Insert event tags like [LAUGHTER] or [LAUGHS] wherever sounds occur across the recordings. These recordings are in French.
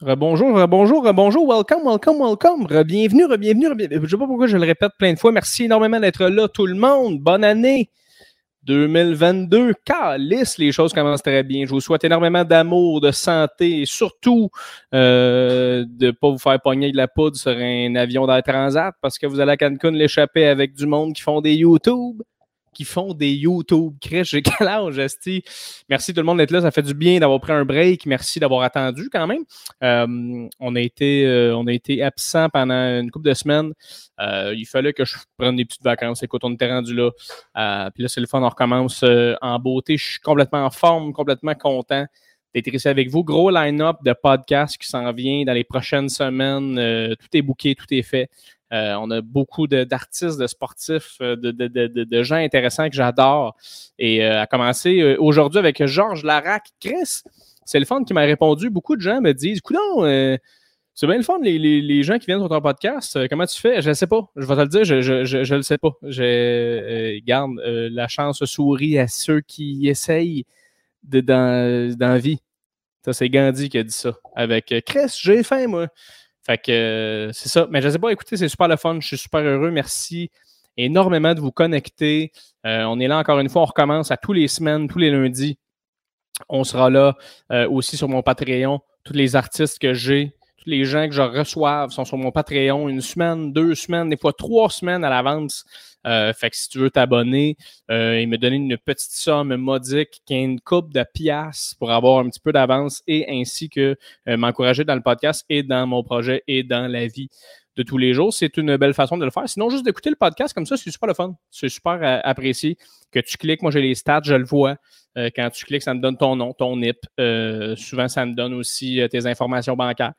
Rebonjour, bonjour, rebonjour, welcome, welcome, welcome, bienvenue, bienvenue, Je ne sais pas pourquoi je le répète plein de fois. Merci énormément d'être là, tout le monde. Bonne année 2022. Calice, les choses commencent très bien. Je vous souhaite énormément d'amour, de santé et surtout euh, de ne pas vous faire pogner de la poudre sur un avion d'air transat parce que vous allez à Cancun l'échapper avec du monde qui font des YouTube qui font des YouTube. Chris, j'ai quel âge? Merci tout le monde d'être là. Ça fait du bien d'avoir pris un break. Merci d'avoir attendu quand même. Euh, on, a été, euh, on a été absent pendant une couple de semaines. Euh, il fallait que je prenne des petites vacances. Écoute, on était rendu là. puis là, c'est le fun. On recommence en beauté. Je suis complètement en forme, complètement content d'être ici avec vous. Gros line-up de podcasts qui s'en vient dans les prochaines semaines. tout est booké, tout est fait. Euh, on a beaucoup d'artistes, de, sportifs, euh, de, gens intéressants que j'adore. Et euh, à commencer aujourd'hui avec Georges Larac. Chris, c'est le fun qui m'a répondu. Beaucoup de gens me disent Coudon, c'est bien le fun, les, gens qui viennent sur ton podcast. comment tu fais? Je ne sais pas. Je vais te le dire, je ne le sais pas. Je garde la chance sourit à ceux qui essayent de. Ça, c'est Gandhi qui a dit ça. Avec Chris, j'ai faim, moi. Fait que euh, c'est ça. Mais je sais pas, écoutez, c'est super le fun. Je suis super heureux. Merci énormément de vous connecter. Euh, on est là encore une fois. On recommence à tous les semaines, tous les lundis. On sera là euh, aussi sur mon Patreon. Tous les artistes que j'ai, tous les gens que je reçois sont sur mon Patreon une semaine, deux semaines, des fois trois semaines à l'avance. Euh, fait que si tu veux t'abonner euh, et me donner une petite somme modique qui est une coupe de pièces pour avoir un petit peu d'avance et ainsi que euh, m'encourager dans le podcast et dans mon projet et dans la vie de tous les jours. C'est une belle façon de le faire. Sinon, juste d'écouter le podcast comme ça, c'est super le fun. C'est super apprécié. Que tu cliques, moi j'ai les stats, je le vois. quand tu cliques, ça me donne ton nom, ton NIP. souvent, ça me donne aussi tes informations bancaires.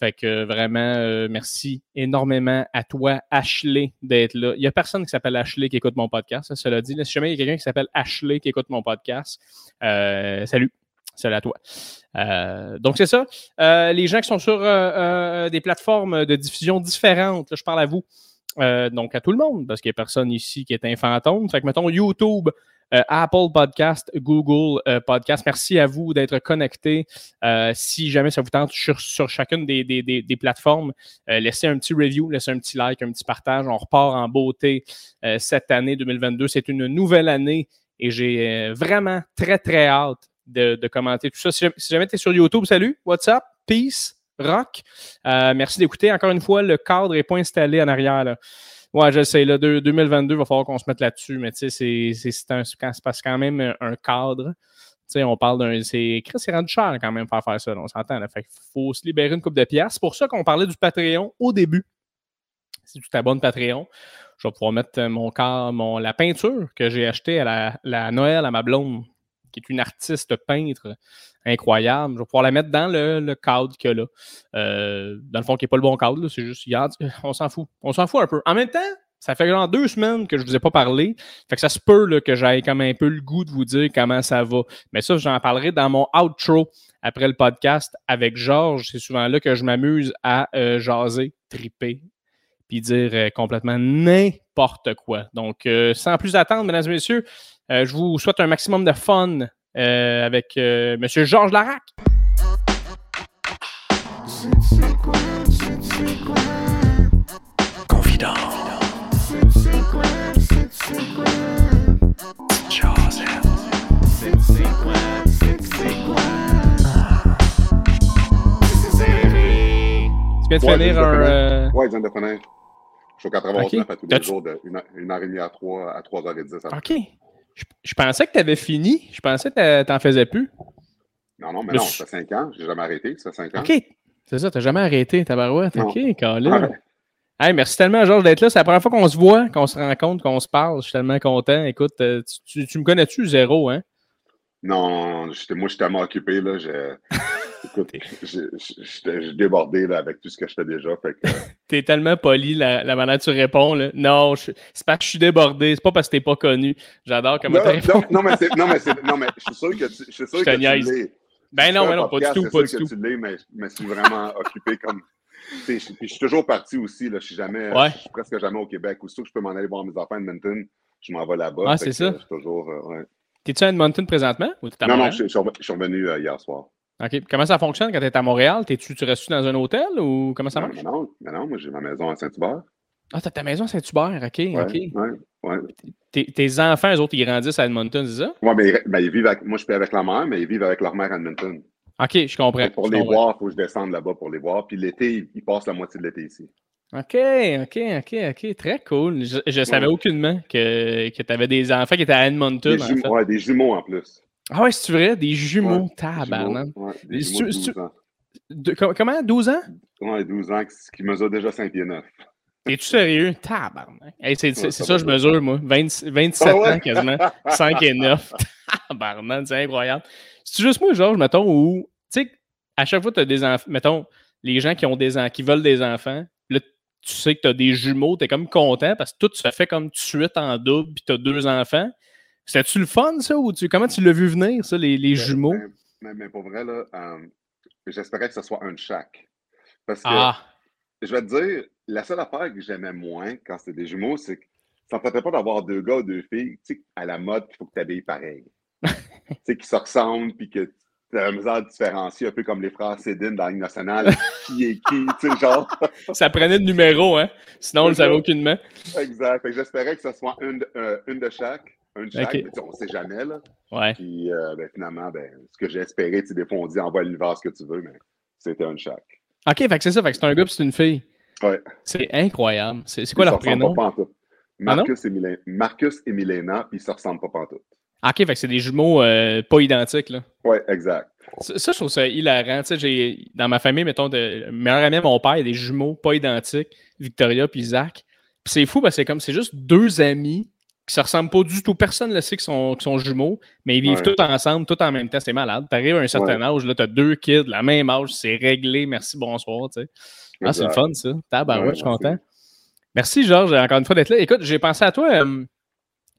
Fait que vraiment, euh, merci énormément à toi, Ashley, d'être là. Il n'y a personne qui s'appelle Ashley qui écoute mon podcast, cela dit. si jamais il y a quelqu'un qui s'appelle Ashley qui écoute mon podcast, euh, salut. Salut à toi. Euh, donc, c'est ça. les gens qui sont sur des plateformes de diffusion différentes, là, je parle à vous. donc, à tout le monde, parce qu'il n'y a personne ici qui est un fantôme. Fait que, mettons, YouTube, euh, Apple Podcast, Google euh, Podcast. Merci à vous d'être connectés. Euh, si jamais ça vous tente sur, chacune des, plateformes, laissez un petit review, laissez un petit like, un petit partage. On repart en beauté cette année 2022. C'est une nouvelle année et j'ai vraiment très, très hâte de, commenter tout ça. Si, jamais tu es sur YouTube, salut, what's up, peace, rock. merci d'écouter. Encore une fois, le cadre n'est pas installé en arrière. Ouais, je sais. Là, 2022, il va falloir qu'on se mette là-dessus, mais tu sais, c'est quand même un cadre. Tu sais, on parle d'un. C'est c'est rendu cher quand même faire faire ça. on s'entend. Fait qu'il faut se libérer une coupe de pièces. C'est pour ça qu'on parlait du Patreon au début. Si tu t'abonnes Patreon, je vais pouvoir mettre mon, mon la peinture que j'ai achetée à la, la Noël à ma blonde qui est une artiste peintre incroyable. Je vais pouvoir la mettre dans le, cadre qu'il y a là. Euh, dans le fond, qui n'est pas le bon cadre, c'est juste, [LAUGHS] on s'en fout. On s'en fout un peu. En même temps, ça fait genre deux semaines que je ne vous ai pas parlé. Fait que ça se peut là, que j'aille comme un peu le goût de vous dire comment ça va. Mais ça, j'en parlerai dans mon outro après le podcast avec Georges. C'est souvent là que je m'amuse à euh, jaser, triper, puis dire euh, complètement n'importe quoi. Donc, sans plus attendre, mesdames et messieurs, euh, je vous souhaite un maximum de fun euh, avec euh, M. Georges Larac. Confident. Tu viens de finir un. Ouais, je viens de finir. Je suis au 89 à tous les jours de 1 heure et demie à 3 à 3h10. OK. Je, pensais que tu avais fini. Je pensais que tu n'en faisais plus. Non, non, mais non, ça fait 5 ans. Je n'ai jamais arrêté. Ça fait 5 ans. OK. C'est ça, tu n'as jamais arrêté, ta barouette. OK, Colin. Hey, merci tellement, Georges, d'être là. C'est la première fois qu'on se voit, qu'on se rencontre, qu'on se parle. Je suis tellement content. Écoute, euh, tu, me connais-tu zéro, hein? Non, moi, je suis tellement occupé. Là, Écoute, [LAUGHS] j'ai débordé là, avec tout ce que je fais déjà. Que... [LAUGHS] t'es tellement poli la, la, manière dont tu réponds. Là. Non, c'est parce que je suis débordé. C'est pas parce que t'es pas connu. J'adore comment tu réponds. Non, mais non, mais non, mais je suis sûr que tu, je suis sûr que tu l'es. Ben non, mais non, pas du tout. Pas du tout. que tu l'es, mais, je suis vraiment [LAUGHS] occupé comme. Puis je, suis toujours parti aussi. Là, je, suis jamais, je suis presque jamais au Québec. Aussitôt que je peux m'en aller voir mes enfants à Edmonton, je m'en vais là-bas. Ah, c'est ça. toujours, euh, T'es-tu à Edmonton présentement ou Non, non, je, suis revenu euh, hier soir. OK. Comment ça fonctionne quand tu es à Montréal? -tu, tu restes dans un hôtel ou comment ça marche? Non, mais non, moi j'ai ma maison à Saint-Hubert. Ah, t'as ta maison à Saint-Hubert, OK. Ouais, OK. Ouais, Tes, enfants, eux autres, ils grandissent à Edmonton, c'est ça? Oui, mais ben, ils vivent avec, moi je suis avec la mère, mais ils vivent avec leur mère à Edmonton. OK, je comprends. pour les voir, il faut que je descende là-bas pour les voir. Puis l'été, ils passent la moitié de l'été ici. OK, OK, OK, OK. Très cool. Je ne savais aucunement que, que tu avais des enfants qui étaient à Edmonton. Des, jumeaux, ouais, des jumeaux en plus. Ah ouais, c'est vrai? Des jumeaux, ouais, tabarnak. Ouais, des jumeaux de 12 ans. De, comment? 12 ans? Oui, 12 ans, qui mesure déjà 5 pieds 9. Es-tu sérieux? Tabarnak. Hey, c'est ça, ça, je mesure, moi. 20, 27 ah ouais? ans quasiment. [LAUGHS] 5 et 9. Tabarnak, c'est incroyable. C'est juste moi, Georges, mettons, où, tu sais, à chaque fois que tu as des enfants, mettons, les gens qui ont des qui veulent des enfants, là, tu sais que tu as des jumeaux, tu es comme content parce que tout se fait comme tu suite en double, puis tu as deux enfants. C'était-tu le fun, ça? Ou tu, comment tu l'as vu venir, ça, les, les ben, jumeaux? Mais, mais, pour vrai, là, euh, j'espérais que ce soit un de chaque. Parce que, ah. je vais te dire, la seule affaire que j'aimais moins quand c'était des jumeaux, c'est que ça ne tentait pas d'avoir deux gars ou deux filles, tu sais, à la mode, il faut que tu habilles pareil. [LAUGHS] tu sais, qui se ressemblent, puis que tu as la misère à différencier, un peu comme les frères Cédine dans la Ligue nationale, [LAUGHS] qui est qui, tu sais, genre. [LAUGHS] ça prenait de numéro, hein? Sinon, on ne le savait aucunement. Exact. J'espérais que ce soit une, euh, une de chaque. Un chaque, mais on ne sait jamais, là. Ouais. Puis, euh, ben, finalement, ben, ce que j'ai espéré, tu des fois, on dit envoie l'univers ce que tu veux, mais c'était un chaque. OK, fait que c'est ça, fait que c'est un gars c'est une fille. Ouais. C'est incroyable. C'est quoi leur prénom? Pas Marcus, ah et Milena, Marcus et Milena, puis ils se ressemblent pas pantoute. OK, fait que c'est des jumeaux euh, pas identiques, là. Oui, exact. Ça, je trouve ça hilarant. Tu sais, dans ma famille, mettons, de meilleur ami mon père, il y a des jumeaux pas identiques, Victoria puis Zach. Puis c'est fou parce que c'est comme c'est juste deux amis qui se ressemblent pas du tout. Personne ne sait qu'ils sont, sont, jumeaux, mais ils vivent tous ensemble, tout en même temps. C'est malade. Tu arrives à un certain âge, là, tu as deux kids, la même âge, c'est réglé, merci, bonsoir. Ah, c'est le fun, ça. Tabarouette, je suis content. Merci, Georges, encore une fois d'être là. Écoute, j'ai pensé à toi. Euh,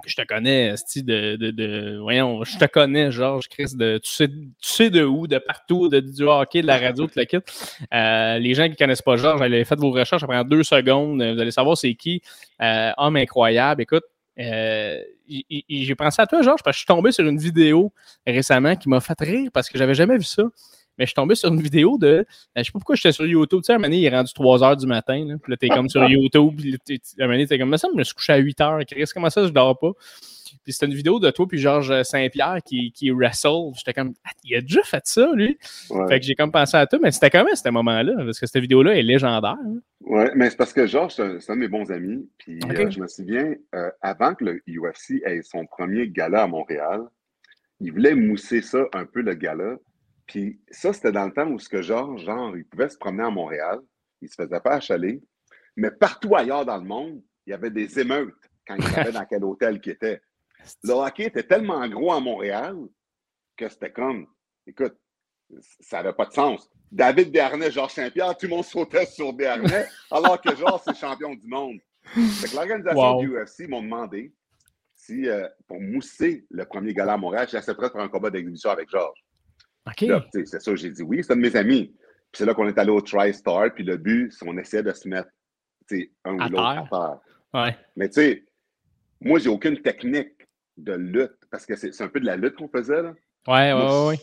je te connais, de, de, de, Voyons, je te connais, Georges, Chris, de, tu, sais, tu sais de où, de partout, de, du hockey, de la radio, de la kit. Euh, les gens qui ne connaissent pas Georges, allez faire vos recherches, ça prend deux secondes, vous allez savoir c'est qui. Euh, homme incroyable. Écoute, euh, j'ai pensé à toi, Georges, parce que je suis tombé sur une vidéo récemment qui m'a fait rire parce que j'avais jamais vu ça. Mais je suis tombé sur une vidéo de. Euh, je sais pas pourquoi j'étais sur YouTube. Tu sais, à un moment donné, il est rendu 3 h du matin. Là, puis là, t'es comme sur [LAUGHS] YouTube. Puis à un moment donné, t'es comme, mais ça, je me suis couché à 8 h. Chris, comment ça, je dors pas? Puis c'était une vidéo de toi puis Georges Saint-Pierre qui, qui wrestle. J'étais comme, ah, il a déjà fait ça, lui. Fait que j'ai comme pensé à toi, mais c'était quand même ce moment-là, parce que cette vidéo-là est légendaire. Hein. Oui, mais c'est parce que Georges, c'est un, de mes bons amis. Puis euh, je me souviens, euh, avant que le UFC ait son premier gala à Montréal, il voulait mousser ça un peu, le gala. Puis ça, c'était dans le temps où ce que Georges, genre, il pouvait se promener à Montréal, il se faisait pas achaler, mais partout ailleurs dans le monde, il y avait des émeutes quand il [LAUGHS] savait dans quel hôtel il était. Le hockey était tellement gros à Montréal que c'était comme, écoute, ça n'avait pas de sens. David Dernay, Georges Saint-Pierre, tout le monde sautait sur Dernay, [LAUGHS] alors que Georges, c'est champion du monde. l'organisation du UFC m'ont demandé si, euh, pour mousser le premier gala à Montréal, j'accepterais de faire un combat d'exhibition avec Georges. OK. C'est ça, j'ai dit oui, c'est un de mes amis. Puis c'est là qu'on est allé au TriStar, puis le but, c'est qu'on essayait de se mettre un ou l'autre à terre. Ouais. Mais tu sais, moi, j'ai aucune technique de lutte, parce que c'est un peu de la lutte qu'on faisait. Là. Ouais, ouais, ouais.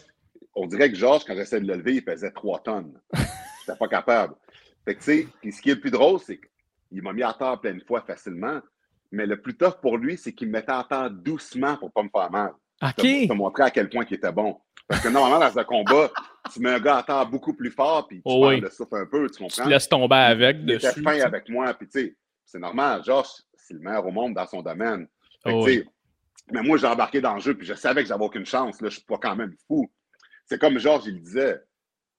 On dirait que Georges, quand j'essayais de le lever, il pesait 3 tonnes. [LAUGHS] Je n'étais pas capable. Fait que, tu sais, puis ce qui est le plus drôle, c'est qu'il m'a mis à terre plein de fois facilement, mais le plus tough pour lui, c'est qu'il me mettait à terre doucement pour ne pas me faire mal. OK. Pour te montrer à quel point il était bon. Parce que normalement, dans un combat, [LAUGHS] tu mets un gars à terre beaucoup plus fort, puis tu oh, le souffle un peu, tu comprends? Tu laisses tomber avec il dessus. était fin avec moi, puis tu sais, c'est normal. Georges, c'est le meilleur au monde dans son domaine. Fait oh, oui. Mais moi, j'ai embarqué dans le jeu, puis je savais que j'avais aucune chance. Là, je suis pas quand même fou. C'est comme Georges, il disait.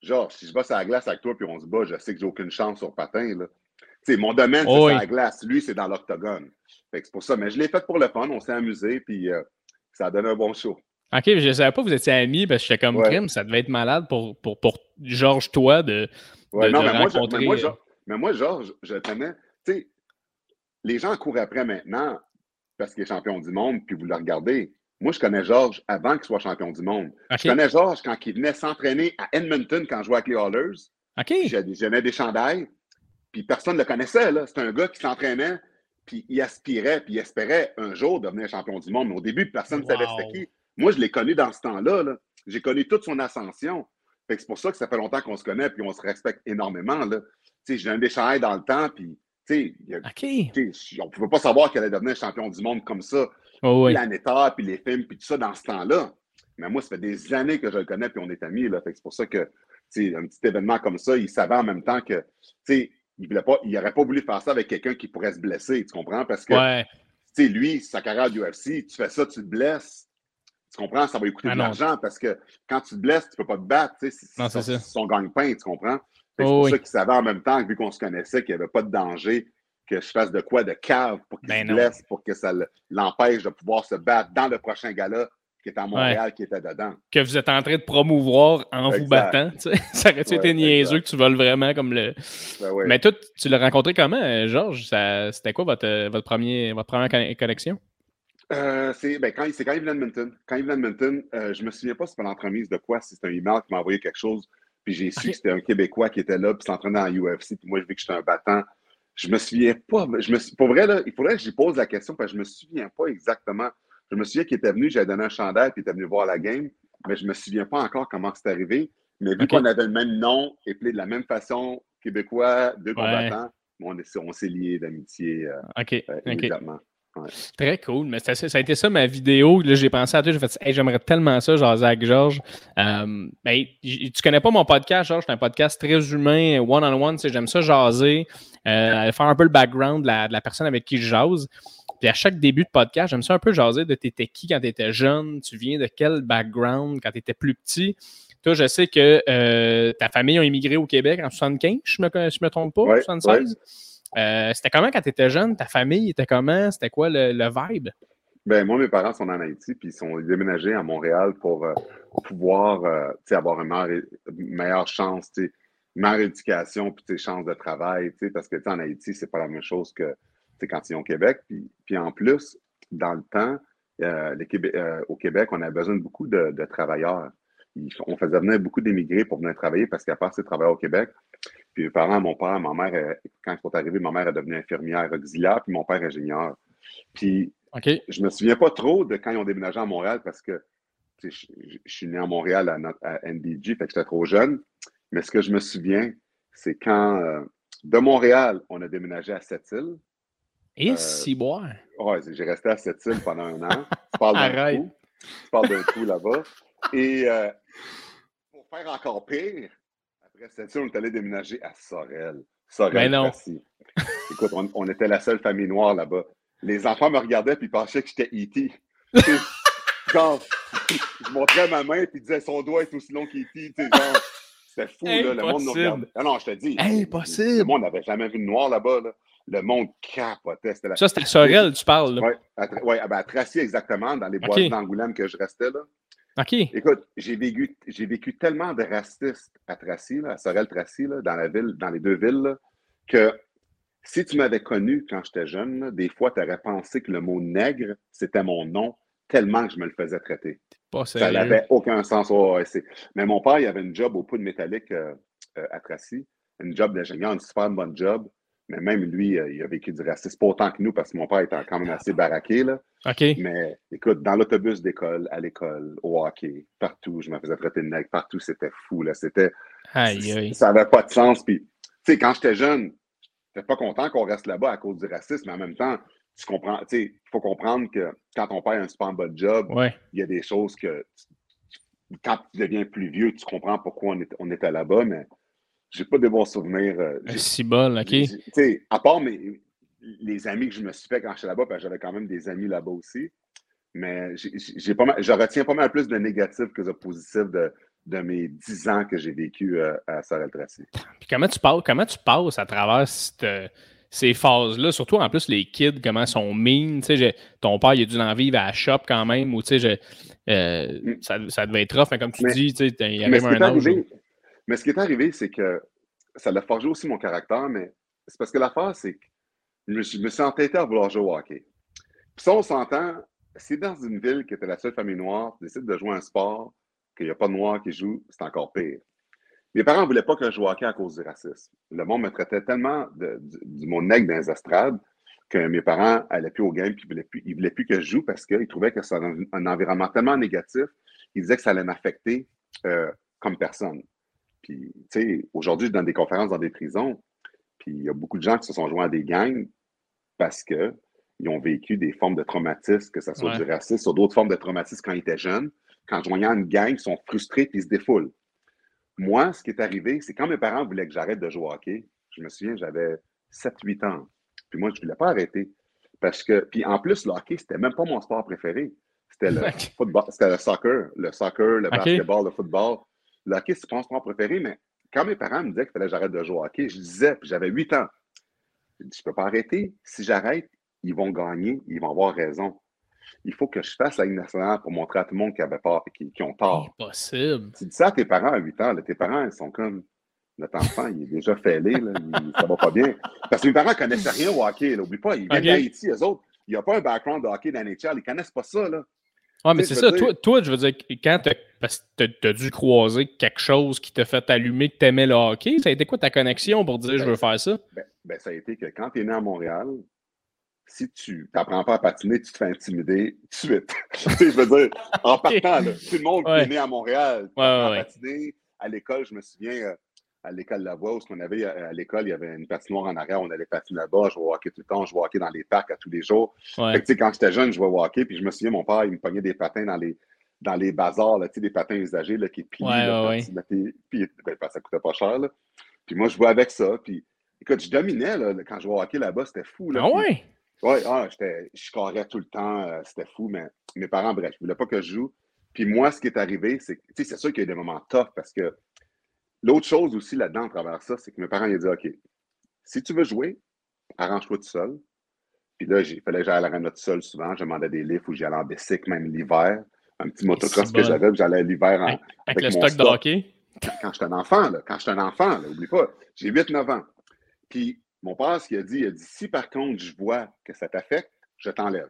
Georges, si je bosse à la glace avec toi, puis on se bat, je sais que j'ai aucune chance sur patin. Là. mon domaine, c'est oh, la glace. Lui, c'est dans l'octogone. C'est pour ça. Mais je l'ai fait pour le fun. On s'est amusé, puis euh, ça a donné un bon show. OK, je ne savais pas que vous étiez amis, parce que j'étais comme crime, ça devait être malade pour, pour, pour Georges, toi, de, ouais, non, mais rencontrer. Moi, euh, mais, moi, Georges, je tenais. Tu sais, les gens courent après maintenant parce qu'il est champion du monde, puis vous le regardez. Moi, je connais Georges avant qu'il soit champion du monde. Je connais Georges quand il venait s'entraîner à Edmonton quand je jouais avec les Hallers. OK. J'avais des chandails, puis personne ne le connaissait. C'est un gars qui s'entraînait, puis il aspirait, puis il espérait un jour devenir champion du monde. Mais au début, personne ne savait c'était qui. Moi, je l'ai connu dans ce temps-là. -là, J'ai connu toute son ascension. c'est pour ça que ça fait longtemps qu'on se connaît puis on se respecte énormément. Là. J'ai un des dans le temps, puis on ne pouvait pas savoir qu'elle allait devenir champion du monde comme ça. Oh, oui. puis les films, puis tout ça dans ce temps-là. Mais moi, ça fait des années que je le connais, puis on est amis. Là. c'est pour ça que un petit événement comme ça, il savait en même temps que il n'aurait pas voulu faire ça avec quelqu'un qui pourrait se blesser, tu comprends? Parce que lui, sa carrière UFC, tu fais ça, tu te blesses. Tu comprends? Ça va lui coûter ah de l'argent parce que quand tu te blesses, tu ne peux pas te battre. C'est son gagne-pain, tu comprends? C'est oh pour ça qu'il savait en même temps, vu qu'on se connaissait, qu'il n'y avait pas de danger que je fasse de quoi de cave pour qu'il ben se blesse, pour que ça l'empêche de pouvoir se battre dans le prochain gala qui est à Montréal, qui était dedans. Que vous êtes en train de promouvoir en vous battant. [LAUGHS] Ça aurait été niaiseux que tu voles vraiment comme le. Ben Mais toi, tu l'as rencontré comment, euh, Georges? C'était quoi votre, votre, premier, votre première connexion? Euh, c'est ben, quand, quand il venait de Edmonton. Quand il venait de Edmonton, euh, je me souviens pas si c'était l'entremise de quoi, si c'était un email qui m'a envoyé quelque chose. Puis j'ai su que c'était un Québécois qui était là, puis s'entraînait en UFC. Puis moi, je vu que j'étais un battant. Je me souviens pas. Je me, pour vrai, là, il faudrait que j'y pose la question parce que je me souviens pas exactement. Je me souviens qu'il était venu, j'avais donné un chandail, puis il était venu voir la game, mais je me souviens pas encore comment c'est arrivé. Mais vu qu'on avait le même nom et plaît de la même façon, Québécois, deux combattants, on s'est liés d'amitié euh, OK. Euh, Très cool. Mais ça, ça, a été ça ma vidéo. Là, j'ai pensé à toi, j'ai fait j'aimerais tellement ça, genre Zach Georges. Euh, ben, tu connais pas mon podcast, Georges, c'est un podcast très humain, one-on-one. j'aime ça jaser, euh, faire un peu le background de la, personne avec qui je jase. Puis à chaque début de podcast, j'aime ça un peu jaser de t'étais qui quand tu étais jeune, tu viens de quel background quand tu étais plus petit. Toi, je sais que euh, ta famille a immigré au Québec en 75, je me, je me trompe pas, ouais, 76. Euh, c'était comment quand tu étais jeune? Ta famille était comment? C'était quoi le, vibe? Ben, moi, mes parents sont en Haïti, puis ils sont déménagés à Montréal pour, euh, pouvoir euh, avoir une meilleure, chance, une meilleure éducation, puis chance de travail, parce que en Haïti, c'est pas la même chose que quand ils sont au Québec. Puis, en plus, dans le temps, au Québec, on a besoin de beaucoup de, travailleurs. on faisait venir beaucoup d'émigrés pour venir travailler parce qu'à part ces travailleurs au Québec, puis mes parents, mon père, ma mère, quand ils sont arrivés, ma mère est devenue infirmière auxiliaire, puis mon père ingénieur. Puis je me souviens pas trop de quand ils ont déménagé à Montréal parce que je, suis né à Montréal à, NDG, fait que j'étais trop jeune. Mais ce que je me souviens, c'est quand euh, de Montréal, on a déménagé à Sept-Îles. Et euh, si boire. Ouais, j'ai resté à Sept-Îles pendant un an. Tu parles d'un trou. Tu parles d'un trou là-bas. Et euh, pour faire encore pire, après on est allé déménager à Sorel. Sorel, Mais non. [LAUGHS] Écoute, on, était la seule famille noire là-bas. Les enfants me regardaient et pensaient que j'étais E.T. Quand [LAUGHS] [LAUGHS] je montrais ma main et ils disaient son doigt est aussi long qu'E.T. C'était fou, là. Le monde nous regardait. Non, non, je te dis. Impossible. Le monde n'avait jamais vu de noir là-bas. Là. Le monde capotait. La... Ça, c'était Sorel, tu parles. Oui, à, ouais, ben, à Tracy, exactement, dans les bois d'Angoulême que je restais. là. Écoute, j'ai vécu, j'ai vécu tellement de racistes à Tracy, à Sorel-Tracy, dans la ville, dans les deux villes, que si tu m'avais connu quand j'étais jeune, des fois, tu aurais pensé que le mot nègre, c'était mon nom, tellement que je me le faisais traiter. ça n'avait aucun sens. Mais mon père, il avait une job au poudre métallique euh, euh, à Tracy, une job d'ingénieur, une super bonne job. Mais même lui, euh, il a vécu du racisme, pas autant que nous, parce que mon père était quand même assez baraqué. Là. Mais écoute, dans l'autobus d'école, à l'école, au hockey, partout, je me faisais traiter de nègre, partout, c'était fou. Là. C'était, Ça n'avait pas de sens. Puis, tu sais, quand j'étais jeune, j'étais pas content qu'on reste là-bas à cause du racisme, mais en même temps, tu comprends, tu sais, il faut comprendre que quand ton père a un super bon job, il y a des choses que quand tu deviens plus vieux, tu comprends pourquoi on, on était là-bas, mais j'ai pas de bons souvenirs. Euh, si bon, OK. Tu sais, à part mes, les amis que je me suis fait quand j'étais là-bas, parce que j'avais quand même des amis là-bas aussi. Mais j'ai pas je retiens pas mal plus de négatifs que de positifs de, de mes dix ans que j'ai vécu euh, à Sorel-Tracy. Puis comment tu, passes, comment tu passes à travers ces phases-là, surtout en plus les kids, comment ils sont sais, ton père, il a dû en vivre à la shop quand même, ou tu sais, euh, mm. ça, ça, devait être rough, mais comme tu dis, tu sais, il arrive un âge. Mais ce qui est arrivé, c'est que ça l'a forgé aussi mon caractère, mais c'est parce que l'affaire, c'est que je me, suis, entêté à vouloir jouer au hockey. Puis ça, on s'entend, si dans une ville qui était la seule famille noire, tu décides de jouer un sport, qu'il n'y a pas de noirs qui jouent, c'est encore pire. Mes parents ne voulaient pas que je joue au hockey à cause du racisme. Le monde me traitait tellement de, mon nec dans les estrades que mes parents n'allaient plus au game et ils ne voulaient, plus, voulaient plus que je joue parce qu'ils trouvaient que c'était un, environnement tellement négatif. Ils disaient que ça allait m'affecter euh, comme personne. Puis, tu sais, aujourd'hui, je donne des conférences dans des prisons, puis il y a beaucoup de gens qui se sont joints à des gangs parce qu'ils ont vécu des formes de traumatisme, que ce soit du racisme ou d'autres formes de traumatisme quand ils étaient jeunes. Quand je joignais une gang, ils sont frustrés puis ils se défoulent. Moi, ce qui est arrivé, c'est quand mes parents voulaient que j'arrête de jouer au hockey, je me souviens, j'avais 7-8 ans. Puis moi, je ne voulais pas arrêter. Parce que, puis en plus, le hockey, c'était même pas mon sport préféré. C'était le [LAUGHS] football, c'était le soccer, le soccer, le basketball, le football. Le hockey, c'est pas mon sport préféré, mais quand mes parents me disaient qu'il fallait que j'arrête de jouer au hockey, je disais, puis j'avais 8 ans, je ne peux pas arrêter. Si j'arrête, ils vont gagner, ils vont avoir raison. Il faut que je fasse la Ligue nationale pour montrer à tout le monde qui avait qui, ont tort. Impossible. Tu dis ça à tes parents à 8 ans, tes parents, ils sont comme notre enfant, il est déjà fêlé, là, il, ça va pas bien. Parce que mes parents ne connaissaient rien au hockey, N'oublie pas, ils viennent d'Haïti, eux autres. Il n'y a pas un background de hockey dans NHL, ils ne connaissent pas ça. Là. Ouais, mais c'est ça. Toi, toi, je veux dire, quand tu as, dû croiser quelque chose qui t'a fait allumer que tu aimais le hockey, ça a été quoi ta connexion pour dire je veux ben, faire ça? Ben, ben, ça a été que quand tu es né à Montréal, si tu n'apprends pas à patiner, tu te fais intimider tout de suite. [LAUGHS] je veux dire, en [LAUGHS] partant, là, tout le monde qui est né à Montréal, ouais, à patiner. À l'école, je me souviens, euh, à l'école La Voix, où qu'on avait à l'école, il y avait une patinoire en arrière, on allait patiner là-bas, je jouais au hockey tout le temps, je jouais au hockey dans les parcs à tous les jours. Fait que, quand j'étais jeune, je jouais au hockey, puis je me souviens, mon père, il me pognait des patins dans les, dans les bazars, là, des patins usagés là, qui plient. Ouais, puis ben, ça coûtait pas cher. Là. Puis moi, je jouais avec ça. Puis écoute, je dominais là, quand je jouais au hockey là-bas, c'était fou. Là, ah ouais? Oui, ah, je scorais tout le temps, euh, c'était fou, mais mes parents, bref, je voulais pas que je joue. Puis moi, ce qui est arrivé, c'est c'est sûr qu'il y a eu des moments tough parce que L'autre chose aussi là-dedans, à travers ça, c'est que mes parents ils ont dit OK, si tu veux jouer, arrange-toi tout seul. Puis là, il fallait que j'aille à l'arena tout seul souvent. Je demandais des livres où j'allais en bicycle, même l'hiver. Un petit motocross que j'avais, j'allais l'hiver avec, avec, le stock, de hockey? Quand, j'étais un enfant, là, quand j'étais un enfant, là, oublie pas, j'ai 8-9 ans. Puis mon père, ce qu'il a dit, il a dit si par contre je vois que ça t'affecte, je t'enlève.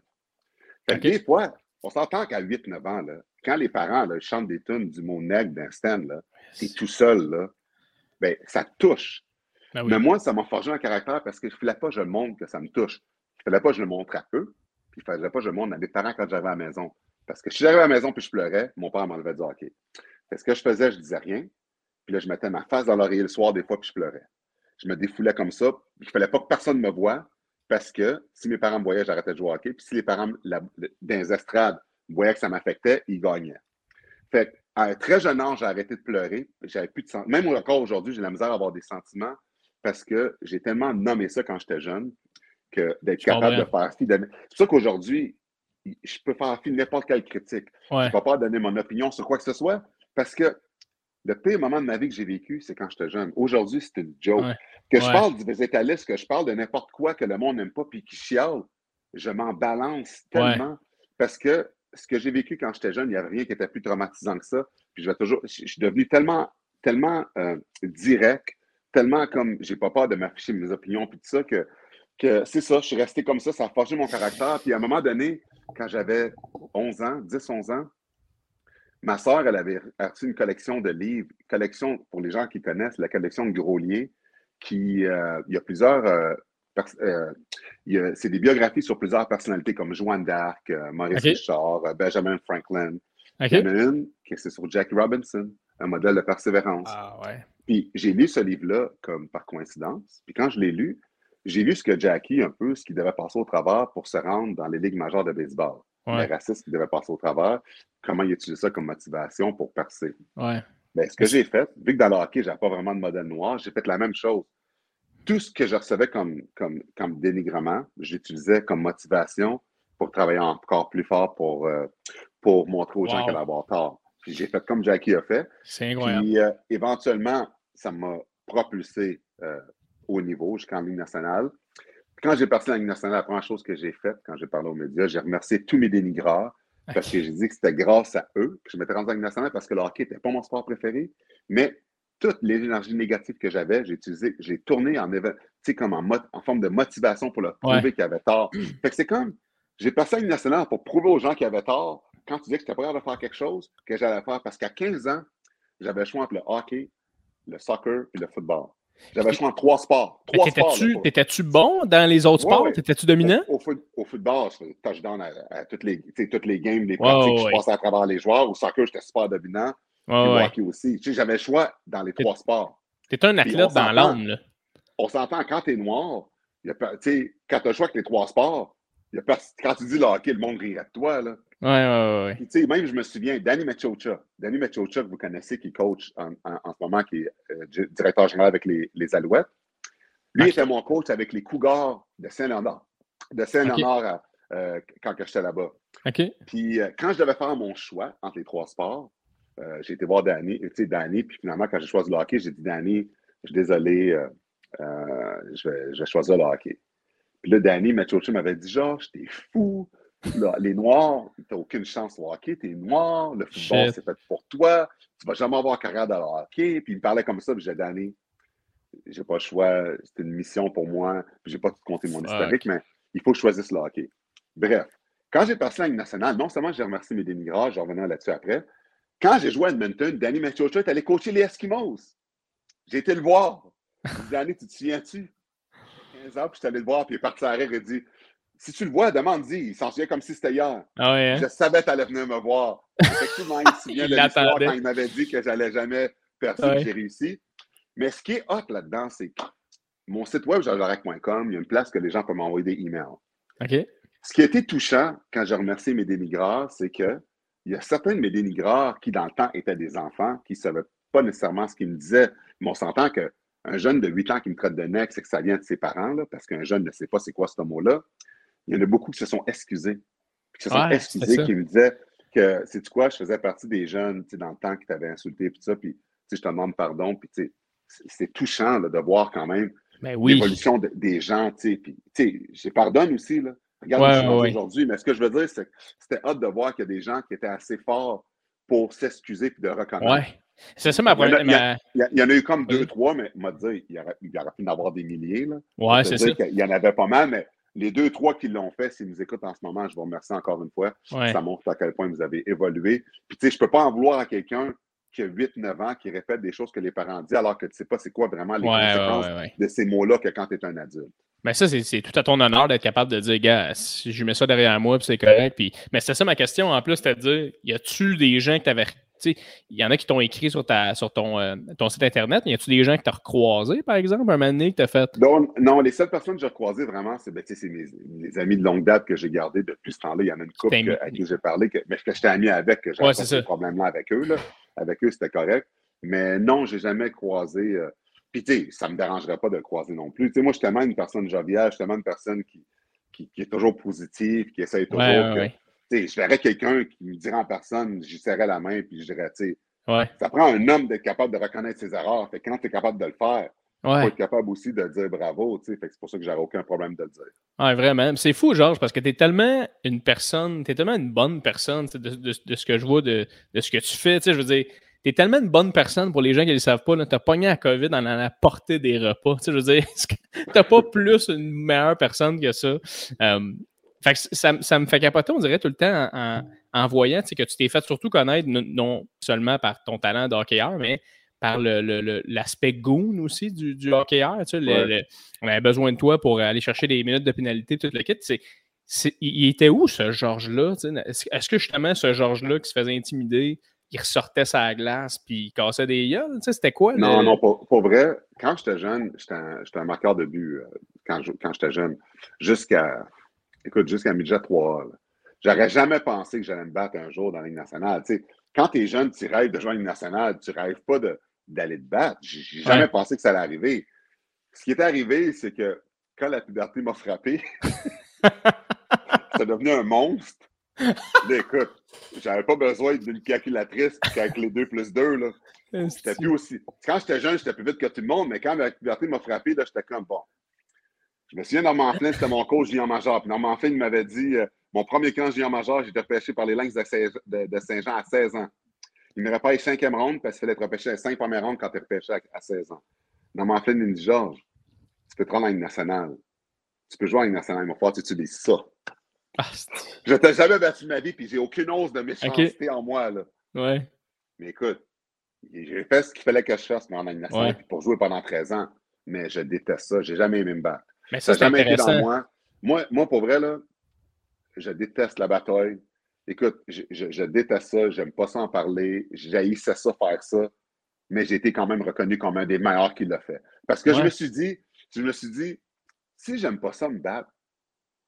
Fait des fois, on s'entend qu'à 8-9 ans, là, quand les parents là, chantent des tunes du mot nègre d'un stand, t'es tout seul, là, ben, ça touche. Ben Mais moi, ça m'a forgé un caractère parce que je ne fallait pas que je montre que ça me touche. Il ne fallait pas que je le montre à eux, puis il ne fallait pas que je le montre à mes parents quand j'arrivais à la maison. Parce que si j'arrivais à la maison puis je pleurais, mon père m'enlevait du hockey. ce que je faisais, je disais rien. Puis là, je mettais ma face dans l'oreiller le soir des fois puis je pleurais. Je me défoulais comme ça. Il ne fallait pas que personne me voie parce que si mes parents me voyaient, j'arrêtais de jouer au hockey. Puis si les parents dans les estrades voyaient que ça m'affectait, ils gagnaient. Fait à un très jeune âge, j'ai arrêté de pleurer. J'avais plus de Même encore aujourd'hui, j'ai la misère à avoir des sentiments parce que j'ai tellement nommé ça quand j'étais jeune que d'être capable de faire fi. C'est pour ça qu'aujourd'hui, je peux faire fi de n'importe quelle critique. Je ne peux pas donner mon opinion sur quoi que ce soit parce que le pire moment de ma vie que j'ai vécu, c'est quand j'étais jeune. Aujourd'hui, c'est une joke. Que je parle du végétalisme, que je parle de n'importe quoi que le monde n'aime pas puis qui chiale, je m'en balance tellement parce que ce que j'ai vécu quand j'étais jeune, il n'y avait rien qui était plus traumatisant que ça. Puis je vais toujours, je, suis devenu tellement, tellement euh, direct, tellement comme j'ai pas peur de m'afficher mes opinions puis tout ça que, que c'est ça, je suis resté comme ça, ça a forgé mon caractère. Puis à un moment donné, quand j'avais 11 ans, 10, 11 ans, ma soeur, elle avait reçu une collection de livres, collection, pour les gens qui connaissent, la collection de Groslier, qui, euh, il y a plusieurs euh, c'est des biographies sur plusieurs personnalités comme Joanne d'Arc, euh, Maurice Richard, euh, Benjamin Franklin. Il y en a une qui est sur Jack Robinson, un modèle de persévérance. Ah, ouais. Puis j'ai lu ce livre-là comme par coïncidence. Puis quand je l'ai lu, j'ai lu ce que Jackie, un peu, ce qu'il devait passer au travers pour se rendre dans les ligues majeures de baseball. Ouais. Le racisme qu'il devait passer au travers, comment il utilisait ça comme motivation pour percer. Ouais. Ben, ce que j'ai fait, vu que dans le hockey, je n'avais pas vraiment de modèle noir, j'ai fait la même chose tout ce que je recevais comme, comme, comme dénigrement, j'utilisais comme motivation pour travailler encore plus fort pour, euh, pour montrer aux gens qu'elle allait avoir tort. Puis j'ai fait comme Jackie a fait. C'est incroyable. Puis euh, éventuellement, ça m'a propulsé euh, au niveau jusqu'en Ligue nationale. quand j'ai parti en Ligue nationale, la première chose que j'ai faite quand j'ai parlé aux médias, j'ai remercié tous mes dénigreurs parce que [LAUGHS] j'ai dit que c'était grâce à eux que je m'étais rendu en Ligue nationale parce que le hockey n'était pas mon sport préféré. Mais toute l'énergie négative que j'avais, j'ai utilisé, j'ai tourné en, comme en, forme de motivation pour leur prouver qu'ils avaient tort. [CLEARS THROAT] Fait que c'est comme, j'ai passé à une nationale pour prouver aux gens qu'ils avaient tort. Quand tu disais que j'étais pas capable de faire quelque chose, que j'allais faire. Parce qu'à 15 ans, j'avais le choix entre le hockey, le soccer et le football. J'avais le choix entre trois sports. T'étais-tu bon dans les autres sports? T'étais-tu dominant? Au, football, je faisais touchdown à, à toutes, les, toutes les games, les pratiques, je passais à travers les joueurs. Au soccer, j'étais super dominant. Hockey aussi. Tu sais, j'avais le choix dans les trois sports. Tu es un athlète dans l'âme, là. On s'entend, quand tu es noir, y a, quand tu as le choix avec les trois sports, y a, quand tu dis le hockey, le monde rirait de toi, là. Ouais, ouais, ouais. Tu sais, même, je me souviens, Danny Machocha. Danny Machocha, que vous connaissez, qui coach en, en, ce moment, qui est euh, directeur général avec les, les Alouettes. Lui était mon coach avec les Cougars de Saint-Léonard. De Saint-Léonard euh, quand j'étais là-bas. OK. Puis euh, quand je devais faire mon choix entre les trois sports, j'ai été voir Danny, tu sais, Danny, puis finalement, quand j'ai choisi le hockey, j'ai dit, Danny, je suis désolé, je vais, je, vais, choisir le hockey. Puis là, Danny Machocha m'avait dit, Georges, t'es fou, les Noirs, tu n'as aucune chance au hockey, tu es noir, le football, c'est fait pour toi, tu ne vas jamais avoir carrière dans le hockey. Puis il me parlait comme ça, puis j'ai dit, j'ai pas le choix, c'était une mission pour moi, puis j'ai pas tout compté mon historique, mais il faut que je choisisse le hockey. Bref, quand j'ai passé la Ligue nationale, non seulement j'ai remercié mes dénigrages, je revenais là-dessus après, quand j'ai joué à Edmonton, Danny Machocha est allé coacher les Eskimos. J'ai été le voir. Danny, tu te souviens-tu? 15 ans, puis je suis allé le voir, puis il est parti à l'arrêt et dit si tu le vois, demande-y. Il s'en souvient comme si c'était hier. Ah hein? Je savais que tu allais venir me voir. Effectivement, il se souvient de [LAUGHS] l'histoire quand il m'avait dit que j'allais jamais percer que j'ai réussi. Mais ce qui est hot là-dedans, c'est que mon site web, jarek.com, il y a une place que les gens peuvent m'envoyer des emails. OK. Ce qui a été touchant quand j'ai remercié mes dénigreurs, c'est qu'il y a certains de mes dénigreurs qui, dans le temps, étaient des enfants, qui ne savaient pas nécessairement ce qu'ils me disaient. Mais on s'entend qu'un jeune de 8 ans qui me traite de nec, c'est que ça vient de ses parents, là, parce qu'un jeune ne sait pas c'est quoi ce mot-là il y en a beaucoup qui se sont excusés. Qui se sont excusés, qui me disaient que, c'est tu quoi, je faisais partie des jeunes, dans le temps qui t'avaient insulté, puis ça, puis je te demande pardon, puis c'est touchant de voir quand même ben l'évolution des gens, puis je pardonne aussi, là. Regarde aujourd'hui, mais ce que je veux dire, c'est que c'était hâte de voir qu'il y a des gens qui étaient assez forts pour s'excuser puis de reconnaître. Ouais. C'est ça ma première. Il, il, y en a eu comme deux, trois, mais m'a dit, il y aurait, il aurait pu en avoir des milliers. Là. Ouais, c'est ça. Il y en avait pas mal, mais les deux, trois qui l'ont fait, s'ils nous écoutent en ce moment, je vous remercie encore une fois. Ça montre à quel point vous avez évolué. Puis, tu sais, je ne peux pas en vouloir à quelqu'un qui a 8-9 ans, qui répète des choses que les parents disent, alors que tu ne sais pas c'est quoi vraiment les conséquences de ces mots-là que quand tu es un adulte. Mais ça, c'est tout à ton honneur d'être capable de dire, gars, si je mets ça derrière moi, puis c'est correct. Puis... Mais c'est ça ma question en plus, cest à dire, y a-tu des gens que tu avais il y en a qui t'ont écrit sur, ta, sur ton, euh, ton site Internet. Y a-tu des gens que tu as recroisés, par exemple, un moment donné que tu as fait? Non, les seules personnes que j'ai recroisées vraiment, c'est ben, mes, amis de longue date que j'ai gardés depuis ce temps-là. Il y en a une couple à qui j'ai parlé, que, mais que j'étais ami avec, que j'avais pas ce problème-là avec eux. Là. Avec eux, c'était correct. Mais non, j'ai jamais croisé. Euh... Puis, tu sais, ça me dérangerait pas de le croiser non plus. moi, je suis tellement une personne joviale, je suis tellement une personne qui, qui, est toujours positive, qui essaye toujours je verrais quelqu'un qui me dirait en personne, j'y serrais la main, puis je dirais, tu sais, ça prend un homme d'être capable de reconnaître ses erreurs. Fait quand tu es capable de le faire, il faut être capable aussi de dire bravo, tu sais. c'est pour ça que j'aurais aucun problème de le dire. Ouais, vraiment. C'est fou, Georges, parce que tu es tellement une personne, tu es tellement une bonne personne de, de, ce que je vois, de, de ce que tu fais. Tu sais, je veux dire, tu es tellement une bonne personne pour les gens qui ne le savent pas. Tu as pogné à COVID en allant porter des repas. Tu sais, je veux dire, [LAUGHS] tu n'as pas plus une meilleure personne que ça? Euh, fait que ça, me fait capoter, on dirait, tout le temps en, voyant que tu t'es fait surtout connaître non seulement par ton talent de hockeyeur, mais par l'aspect le, goon aussi du, du hockeyeur. Tu sais, on avait besoin de toi pour aller chercher des minutes de pénalité, tout le kit. il était où ce Georges-là? Est-ce que justement ce Georges-là qui se faisait intimider, il ressortait sa glace puis il cassait des gueules? C'était quoi? Non, non, pas, vrai. Quand j'étais jeune, j'étais un, marqueur de but euh, quand, quand j'étais jeune. Jusqu'à écoute, jusqu'à midget 3 J'aurais jamais pensé que j'allais me battre un jour dans la Ligue nationale. Tu sais, quand tu es jeune, tu rêves de jouer en Ligue nationale, tu rêves pas d'aller te battre. J'ai jamais pensé que ça allait arriver. Ce qui est arrivé, c'est que quand la puberté m'a frappé, [LAUGHS] [LAUGHS] c'est devenu un monstre. Là, écoute, j'avais pas besoin d'une calculatrice avec les 2 plus 2. Là. C'était plus aussi. Quand j'étais jeune, j'étais plus vite que tout le monde, mais quand la puberté m'a frappé, j'étais comme bon. Je me souviens, Normand Flynn, c'était mon coach junior major. Puis Normand Flynn m'avait dit euh, mon premier camp junior major, été repêché par les Lynx de, Saint-Jean à 16 ans. Il me repêché cinquième ronde parce qu'il fallait être repêché à cinq premières rondes quand tu es repêché à, 16 ans. Normand Flynn, il me dit Georges, tu peux te rendre à une nationale. Tu peux jouer à une nationale. Il va falloir que tu utilises ça. Ah, je t'ai jamais battu ma vie, puis j'ai aucune ose de méchanceté en moi. Là. Ouais. Mais écoute, j'ai fait ce qu'il fallait que je fasse à une nationale pour jouer pendant 13 ans. Mais je déteste ça. J'ai jamais aimé me battre. Mais ça, n'a jamais été dans moi. moi. Moi, pour vrai, là, je déteste la bataille. Écoute, je, je, déteste ça, j'aime pas ça en parler, j'haïssais ça faire ça, mais j'ai été quand même reconnu comme un des meilleurs qui l'a fait. Parce que je me suis dit, je me suis dit, si j'aime pas ça me battre,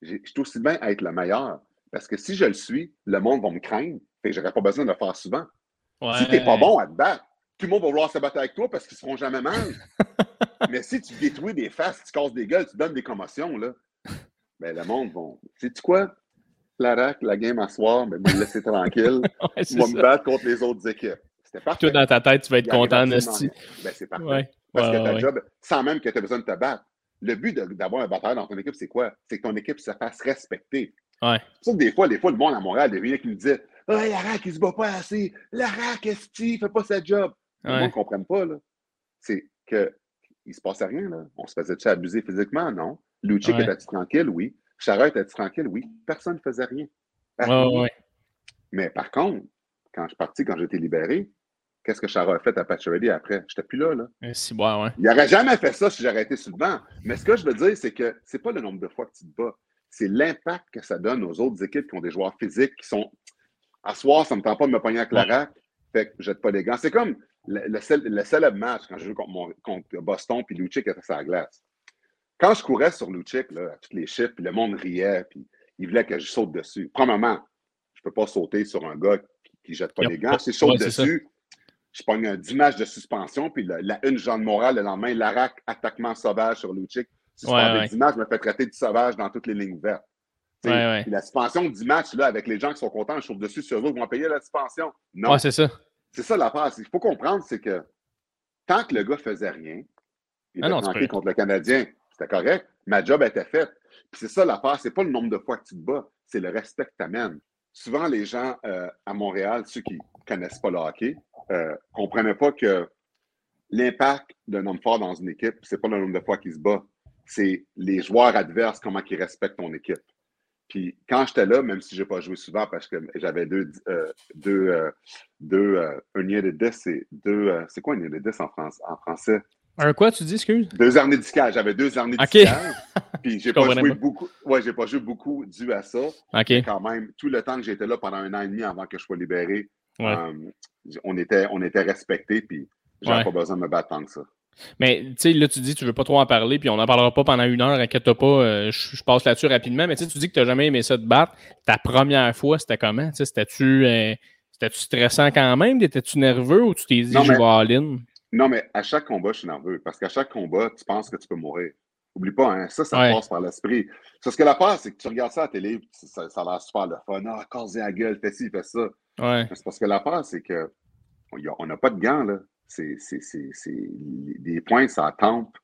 je suis aussi bien à être le meilleur. Parce que si je le suis, le monde va me craindre. Fait que j'aurais pas besoin de le faire souvent. Si tu n'es pas bon à te battre, tout le monde va vouloir se battre avec toi parce qu'ils ne se feront jamais mal. [LAUGHS] Mais si tu détruis des faces, tu casses des gueules, tu donnes des commotions, là, ben, le monde va. Sais-tu quoi? La la game à soir, ben, me laisser tranquille. [LAUGHS] ouais, je vais me battre contre les autres équipes. C'était parfait. Toi, dans ta tête, tu vas être content, Nasty. Ben, c'est parfait. Parce que ta job, sans même que tu aies besoin de te battre, le but d'avoir un batteur dans ton équipe, c'est quoi? C'est que ton équipe se fasse respecter. Ouais. C'est ça que des fois, des fois, le monde à Montréal, il y a qui me disait Ah, oh, Larac, il se bat pas assez. Larac, est-ce qu'il fait pas sa job? Ouais. Le monde ne comprenne pas, là. C'est qu'il ne se passait rien, là. On se faisait-tu abuser physiquement? Non. Lucic ouais. était tranquille? Oui. Charrette était tranquille? Oui. Personne ne faisait rien. Ouais, Mais par contre, quand je suis parti, quand j'ai été libéré, qu'est-ce que Chara a fait à Ready après? Je n'étais plus là. là. Si, ouais. Il n'aurait jamais fait ça si j'aurais été sur le banc. Mais ce que je veux dire, c'est que c'est pas le nombre de fois que tu te bats, c'est l'impact que ça donne aux autres équipes qui ont des joueurs physiques qui sont. À soir, ça ne me tente pas de me pogner avec la rack, fait que je jette pas les gants. C'est comme le, le, célèbre match quand je joue contre, contre Boston puis Lucic était sur la glace. Quand je courais sur Lucic, là, à tous les chiffres, puis le monde riait, puis il voulait que je saute dessus. Premièrement, je ne peux pas sauter sur un gars qui ne jette pas les gants. Si je saute dessus, je pogne 10 matchs de suspension, puis la, la une Jean de Moral le lendemain, l'ARAC, attaquement sauvage sur Lucic. Je ouais, 10 matchs, je me fais traiter de sauvage dans toutes les lignes vertes. Ouais, la suspension de 10 matchs, là, avec les gens qui sont contents, je trouve dessus sur eux, ils vont payer la suspension. Non. c'est ça. C'est ça l'affaire. Il faut comprendre, c'est que tant que le gars faisait rien, il était ah contre le Canadien, c'était correct. Ma job était faite. Puis c'est ça l'affaire, c'est pas le nombre de fois que tu te bats, c'est le respect que tu amènes. Souvent, les gens euh, à Montréal, ceux qui connaissent pas le hockey, ne euh, comprenaient pas que l'impact d'un homme fort dans une équipe, c'est pas le nombre de fois qu'il se bat, c'est les joueurs adverses, comment ils respectent ton équipe. Puis quand j'étais là, même si je n'ai pas joué souvent parce que j'avais deux, euh, deux, euh, deux un lien de 10, c'est deux, c'est quoi un lien de 10 en, France, en français? Un quoi, tu dis, excuse? Deux armées discales. J'avais deux armées okay. discales. [LAUGHS] Puis j'ai pas joué beaucoup. Ouais, j'ai pas joué beaucoup dû à ça. Mais quand même, tout le temps que j'étais là pendant un an et demi avant que je sois libéré, on, était, on était respectés, puis j'avais pas besoin de me battre tant que ça. Mais tu sais, là, tu dis que tu veux pas trop en parler, puis on n'en parlera pas pendant une heure, inquiète-toi pas, euh, je, passe là-dessus rapidement. Mais tu dis que tu n'as jamais aimé ça de battre. Ta première fois, c'était comment? C'était-tu euh, stressant quand même? Étais-tu nerveux ou tu t'es dit, je vais all-in? Non, mais à chaque combat, je suis nerveux. Parce qu'à chaque combat, tu penses que tu peux mourir. Oublie pas, hein, ça, ça passe par l'esprit. Ce que la part, c'est que tu regardes ça à la télé, ça, ça a l'air super le fun. Ah, casse la gueule, fais ci, fais ça. C'est parce que la part, c'est que on n'a pas de gants, là. C'est des points, ça tempe.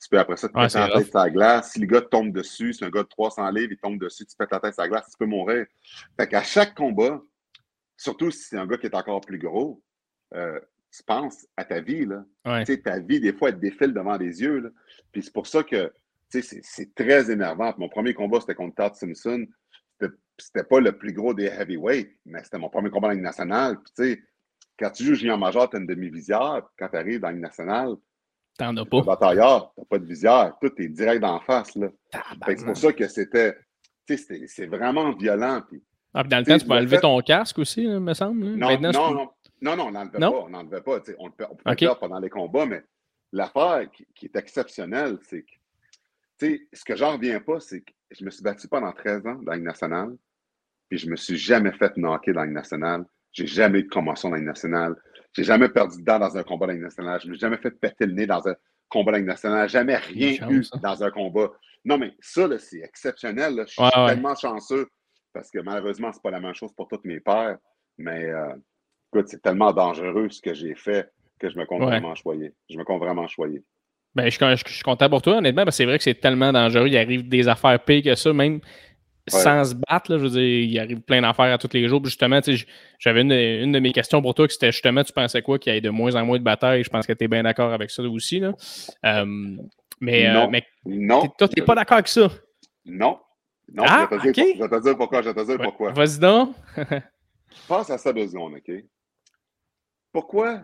Tu peux après ça te ouais, péter la tête sur la glace. Si le gars tombe dessus, c'est un gars de 300 livres, il tombe dessus, tu pètes la tête sur la glace, tu peux mourir. Fait qu'à chaque combat, surtout si c'est un gars qui est encore plus gros, euh, tu penses à ta vie. Là. Ouais. Ta vie, des fois, elle te défile devant les yeux. Là. Puis c'est pour ça que c'est très énervant. mon premier combat, c'était contre Todd Simpson. C'était pas le plus gros des heavyweights, mais c'était mon premier combat dans la nationale. Puis, quand tu joues junior major, tu as une demi-visière. Quand tu arrives dans la nationale, T'en as pas. batailleur, t'as pas de visière. Tout est direct d'en face. Là. C'est pour ça que c'était. C'est vraiment violent. Puis, ah, dans le temps, tu peux enlever ton casque aussi, me semble. Non, non, non, non, non, on n'enlevait pas. On n'enlevait pas. On, okay. faire pendant les combats, mais l'affaire qui, qui, est exceptionnelle, c'est que ce que j'en reviens pas, c'est que je me suis battu pendant 13 ans dans la nationale, puis je me suis jamais fait knocker dans la nationale. J'ai jamais eu de commotion dans la nationale. J'ai jamais perdu de dents dans un combat dans la nationale. Je ne me suis jamais fait péter le nez dans un combat dans la nationale. Jamais rien eu dans un combat. Non, mais ça, c'est exceptionnel. Je suis tellement chanceux parce que malheureusement, ce n'est pas la même chose pour tous mes pères. Mais euh, écoute, c'est tellement dangereux ce que j'ai fait que je me compte vraiment choyer. Je me compte vraiment choyer. Ben, je, je, suis content pour toi, honnêtement, parce que c'est vrai que c'est tellement dangereux. Il arrive des affaires pires que ça, même sans se battre. Là, je veux dire, il arrive plein d'affaires à tous les jours. justement, j'avais une, une, de mes questions pour toi, qui c'était justement, tu pensais quoi qu'il y ait de moins en moins de batailles? Je pense que tu es bien d'accord avec ça aussi. Là. Euh, mais, non. Euh, mais non. toi, tu n'es pas d'accord avec ça? Non. Non, ah, je, vais te dire, je, vais te dire, pourquoi. Je vais te dire pourquoi. Vas-y donc. [LAUGHS] Pense à ça deux secondes, OK? Pourquoi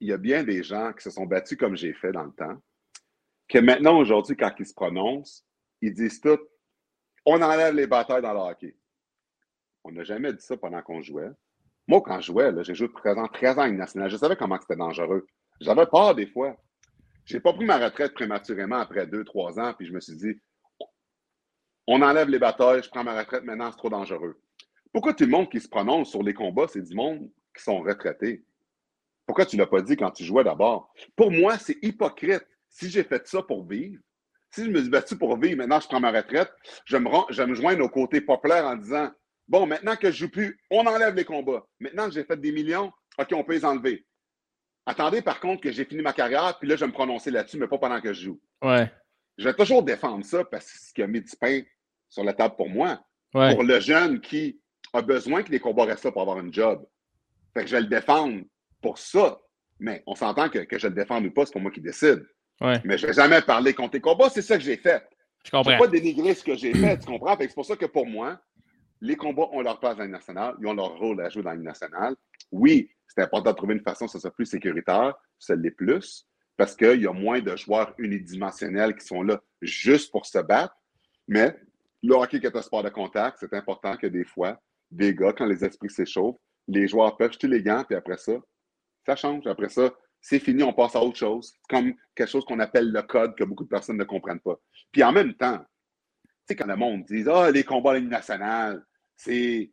il y a bien des gens qui se sont battus comme j'ai fait dans le temps, que maintenant, aujourd'hui, quand ils se prononcent, ils disent tout on enlève les batailles dans le hockey. on n'a jamais dit ça pendant qu'on jouait. Moi, quand je jouais, j'ai joué présent 13 ans à nationale. Je savais comment c'était dangereux. J'avais peur des fois. J'ai pas pris ma retraite prématurément après deux, trois ans, puis je me suis dit, on enlève les batailles, je prends ma retraite maintenant, c'est trop dangereux. Pourquoi tout le monde qui se prononce sur les combats, c'est du monde qui sont retraités? Pourquoi tu ne l'as pas dit quand tu jouais d'abord? Pour moi, c'est hypocrite. Si j'ai fait ça pour vivre, si je me suis battu pour vivre, maintenant je prends ma retraite, je me, rends, je me joins au côté populaire en disant Bon, maintenant que je ne joue plus, on enlève les combats. Maintenant que j'ai fait des millions, OK, on peut les enlever. Attendez, par contre, que j'ai fini ma carrière, puis là, je vais me prononcer là-dessus, mais pas pendant que je joue. Ouais. Je vais toujours défendre ça parce que c'est ce qui a mis du pain sur la table pour moi. Pour le jeune qui a besoin que les combats restent là pour avoir un job. Fait que je vais le défendre pour ça. Mais on s'entend que, que je le défende ou pas, c'est pas moi qui décide. Mais je ne vais jamais parler contre les combats, c'est ça que j'ai fait. Je comprends. Je pas dénigrer ce que j'ai fait, tu comprends? C'est pour ça que pour moi, les combats ont leur place dans le national, ils ont leur rôle à jouer dans le national. Oui, c'est important de trouver une façon que ce soit plus sécuritaire, ça l'est plus, parce qu'il y a moins de joueurs unidimensionnels qui sont là juste pour se battre. Mais le hockey qui est un sport de contact, c'est important que des fois, des gars, quand les esprits s'échauffent, les joueurs peuvent jeter les gants, puis après ça, ça change. Après ça, c'est fini, on passe à autre chose. comme quelque chose qu'on appelle le code que beaucoup de personnes ne comprennent pas. Puis en même temps, tu sais, quand le monde dit Ah, les combats à la nationale, c'est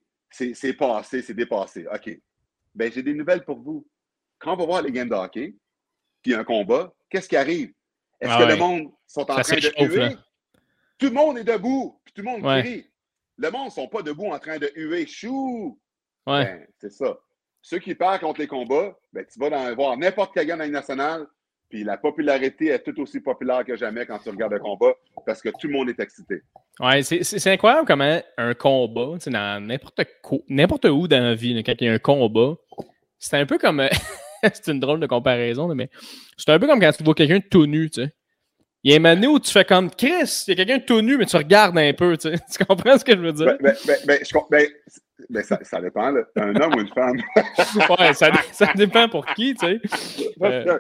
passé, c'est dépassé. OK. Ben, j'ai des nouvelles pour vous. Quand on va voir les games de hockey, puis un combat, qu'est-ce qui arrive? Est-ce ah que le monde sont en train de huer? Tout le monde est debout, puis tout le monde crie. Le monde ne sont pas debout en train de huer. Chou! Ouais. Ben, c'est ça. Ceux qui perdent contre les combats, ben, tu vas dans, voir n'importe quel gars dans nationale, puis la popularité est tout aussi populaire que jamais quand tu regardes un combat parce que tout le monde est excité. Ouais, c'est incroyable comment un combat, n'importe où dans la vie, quand il y a un combat, c'est un peu comme. [LAUGHS] c'est une drôle de comparaison, mais c'est un peu comme quand tu vois quelqu'un tout nu, tu sais. Il y a une année où tu fais comme Chris, il y a quelqu'un tout nu, mais tu regardes un peu, tu, sais. [LAUGHS] tu comprends ce que je veux dire? Ben, ben, ben, ben, ben ça, ça, dépend, là. un homme ou une femme? [LAUGHS] ouais, ça, ça, dépend pour qui, tu sais. Euh...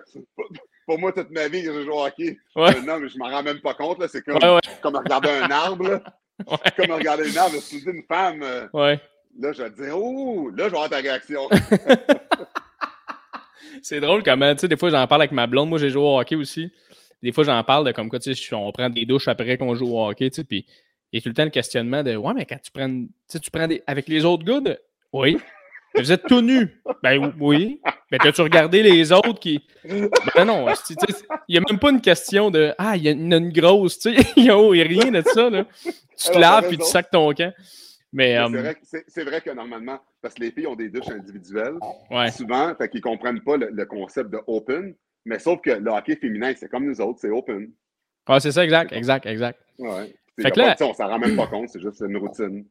Pour moi, toute ma vie, j'ai joué au hockey. Ouais. Un homme, je m'en rends même pas compte, c'est comme, ouais, comme regarder un arbre, là. [LAUGHS] Comme regarder un arbre, si tu dis une femme, euh, là, je vais te dire, oh, là, je vais avoir ta réaction. c'est drôle comment, tu sais, des fois, j'en parle avec ma blonde. Moi, j'ai joué au hockey aussi des fois, j'en parle de comme quoi, tu sais, on prend des douches après qu'on joue au hockey, tu sais, puis il y a tout le temps le questionnement de Ouais, mais quand tu prends, tu sais, tu prends des. Avec les autres gars, de, oui. vous êtes tout nu. Ben oui. Mais as-tu regardé les autres qui. Ben non. Il n'y a même pas une question de Ah, il y, a une grosse. Tu sais, [LAUGHS] il n'y a, rien de ça. Là. Tu te laves puis tu sacs ton camp. Mais, euh, c'est, vrai, que normalement, parce que les filles ont des douches individuelles, souvent, fait qu'ils ne comprennent pas le, concept de open. Mais sauf que le hockey féminin, c'est comme nous autres, c'est open. Ah, c'est ça, exact, exact, exact. Ouais. Fait que là, on s'en rend même pas compte, c'est juste une routine.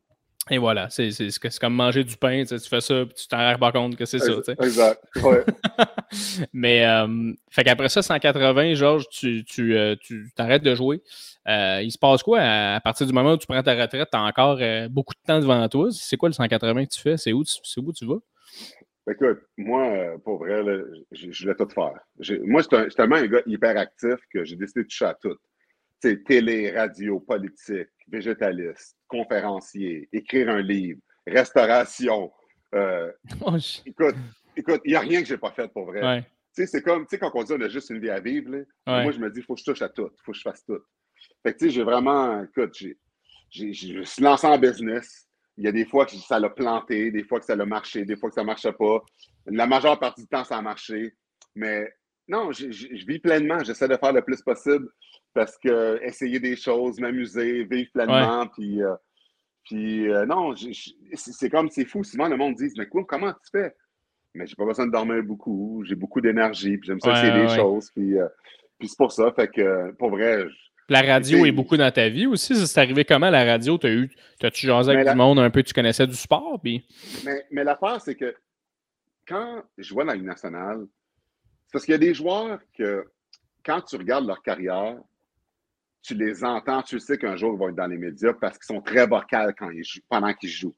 Et voilà, c'est comme manger du pain, tu fais ça, puis tu t'en rends pas compte que c'est ça. Exact, ouais. [LAUGHS] Mais, euh, fait qu'après ça, 180, Georges, tu t'arrêtes tu, tu de jouer. Euh, il se passe quoi à, partir du moment où tu prends ta retraite? Tu as encore euh, beaucoup de temps devant toi. C'est quoi le 180 que tu fais? C'est où, où tu vas? Écoute, moi, euh, pour vrai, je, voulais tout faire. Moi, je suis tellement un gars hyperactif que j'ai décidé de toucher à tout. télé, radio, politique, végétaliste, conférencier, écrire un livre, restauration. Euh, oh, écoute, écoute, il n'y a rien que je n'ai pas fait pour vrai. C'est comme, tu sais, quand on dit on a juste une vie à vivre, moi, je me dis, il faut que je touche à tout, il faut que je fasse tout. Fait que, tu sais, j'ai vraiment, écoute, j'ai, je me suis lancé en business. Il y a des fois que ça l'a planté, des fois que ça l'a marché, des fois que ça ne marchait pas. La majeure partie du temps, ça a marché. Mais non, je, vis pleinement. J'essaie de faire le plus possible parce que essayer des choses, m'amuser, vivre pleinement. Puis, euh, puis euh, non, c'est comme, c'est fou. Souvent, le monde dit Mais comment tu fais Mais j'ai pas besoin de dormir beaucoup. J'ai beaucoup d'énergie. Puis j'aime ça essayer des choses. Puis, euh, puis c'est pour ça. Fait que, pour vrai, la radio est beaucoup dans ta vie aussi. C'est arrivé comment la radio? T'as-tu as jasé avec du monde un peu, tu connaissais du sport? Puis... Mais, mais l'affaire, c'est que quand je vois dans la Ligue nationale, c'est parce qu'il y a des joueurs que quand tu regardes leur carrière, tu les entends, tu sais qu'un jour ils vont être dans les médias parce qu'ils sont très vocaux quand ils jouent, pendant qu'ils jouent.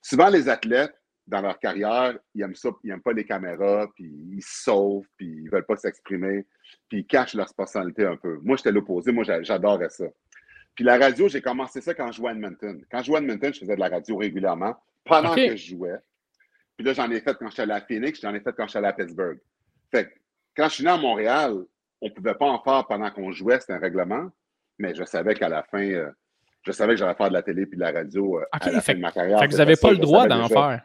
Souvent, les athlètes, dans leur carrière, ils aiment ça, ils n'aiment pas les caméras, puis ils se sauvent, puis ils ne veulent pas s'exprimer, puis ils cachent leur personnalité un peu. Moi, j'étais l'opposé, moi, j'adorais ça. Puis la radio, j'ai commencé ça quand je jouais à Edmonton. Quand je jouais à Edmonton, je faisais de la radio régulièrement, pendant que je jouais. Puis là, j'en ai fait quand j'étais allé à Phoenix, j'en ai fait quand j'étais allé à Pittsburgh. Fait que quand je suis né à Montréal, on ne pouvait pas en faire pendant qu'on jouait, c'était un règlement, mais je savais qu'à la fin, euh, je savais que j'allais faire de la télé puis de la radio euh, à la fin de ma carrière. Fait que vous n'avez pas le droit d'en faire.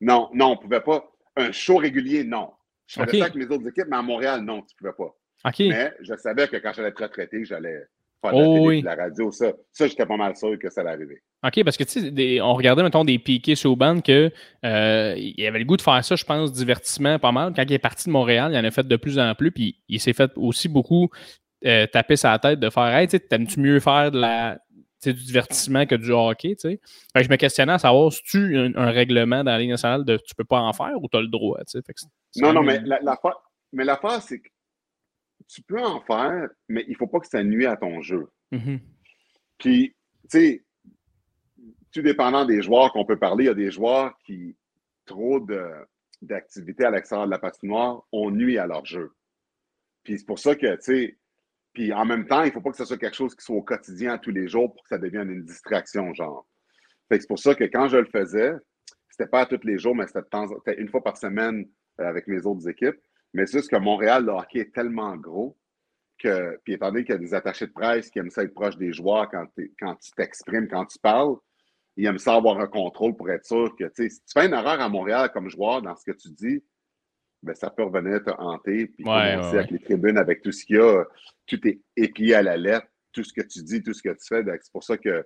Non, non, on ne pouvait pas. Un show régulier, non. Je faisais ça avec mes autres équipes, mais à Montréal, non, tu ne pouvais pas. Mais je savais que quand j'allais être retraité, j'allais faire de la oh télé, de la radio. Ça, ça j'étais pas mal sûr que ça allait arriver. OK, parce que tu sais, on regardait, mettons, des piquets sur bande que euh, il avait le goût de faire ça, je pense, divertissement pas mal. Quand il est parti de Montréal, il en a fait de plus en plus, puis il s'est fait aussi beaucoup euh, taper sa tête de faire Hey, t'aimes-tu mieux faire de la, du divertissement que du hockey, tu sais. je me questionnais à savoir si tu un, un, règlement dans la Ligue nationale de tu peux pas en faire ou tu as le droit, tu sais? Non, non, mais l'affaire, mais l'affaire, c'est que tu peux en faire, mais il faut pas que ça nuise à ton jeu. Mm-hmm. Puis, tu sais, tout dépendant des joueurs qu'on peut parler, il y a des joueurs qui, trop d'activités à l'extérieur de la patinoire, ont nuit à leur jeu. Puis c'est pour ça que, tu sais, puis en même temps, il ne faut pas que ce soit quelque chose qui soit au quotidien tous les jours pour que ça devienne une distraction, genre. Fait c'est pour ça que quand je le faisais, c'était pas tous les jours, mais c'était une fois par semaine euh, avec mes autres équipes. Mais c'est juste que Montréal, le hockey est tellement gros que, puis étant donné qu'il y a des attachés de presse qui aiment ça être proche des joueurs quand, quand tu t'exprimes, quand tu parles, ils aiment ça avoir un contrôle pour être sûr que, si tu fais une erreur à Montréal comme joueur dans ce que tu dis, ben, ça peut revenir te hanter. Puis commencer avec les tribunes, avec tout ce qu'il y a, tout est épié à la lettre, tout ce que tu dis, tout ce que tu fais. C'est pour ça que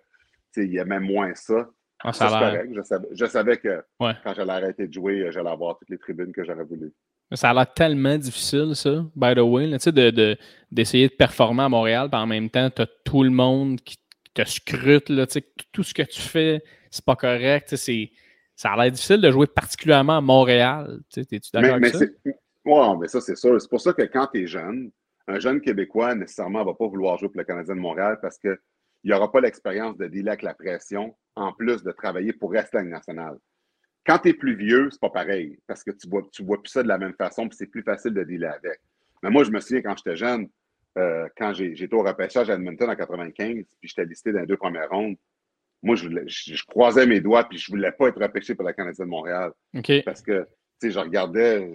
il y a même moins ça. Ah, ça, correct. Je savais, que quand j'allais arrêter de jouer, j'allais avoir toutes les tribunes que j'aurais voulu. Ça a l'air tellement difficile, ça, by the way, d'essayer de, de, de, performer à Montréal, puis en même temps, tu as tout le monde qui te scrute, là, tout ce que tu fais, c'est pas correct. C'est, ça a l'air difficile de jouer particulièrement à Montréal. Es-tu d'accord avec ça? Oui, mais ça, c'est sûr. C'est pour ça que quand tu es jeune, un jeune Québécois, nécessairement, ne va pas vouloir jouer pour le Canadien de Montréal parce qu'il n'aura pas l'expérience de dealer avec la pression, en plus de travailler pour rester à nationale. Quand tu es plus vieux, c'est pas pareil, parce que tu vois, tu vois plus ça de la même façon, puis c'est plus facile de dealer avec. Mais moi, je me souviens quand j'étais jeune, euh, quand j'étais au repêchage à Edmonton en 95, puis j'étais listé dans les deux premières rondes, moi, je, je, croisais mes doigts, puis je voulais pas être repêché pour la Canadienne de Montréal. Parce que, tu sais, je regardais,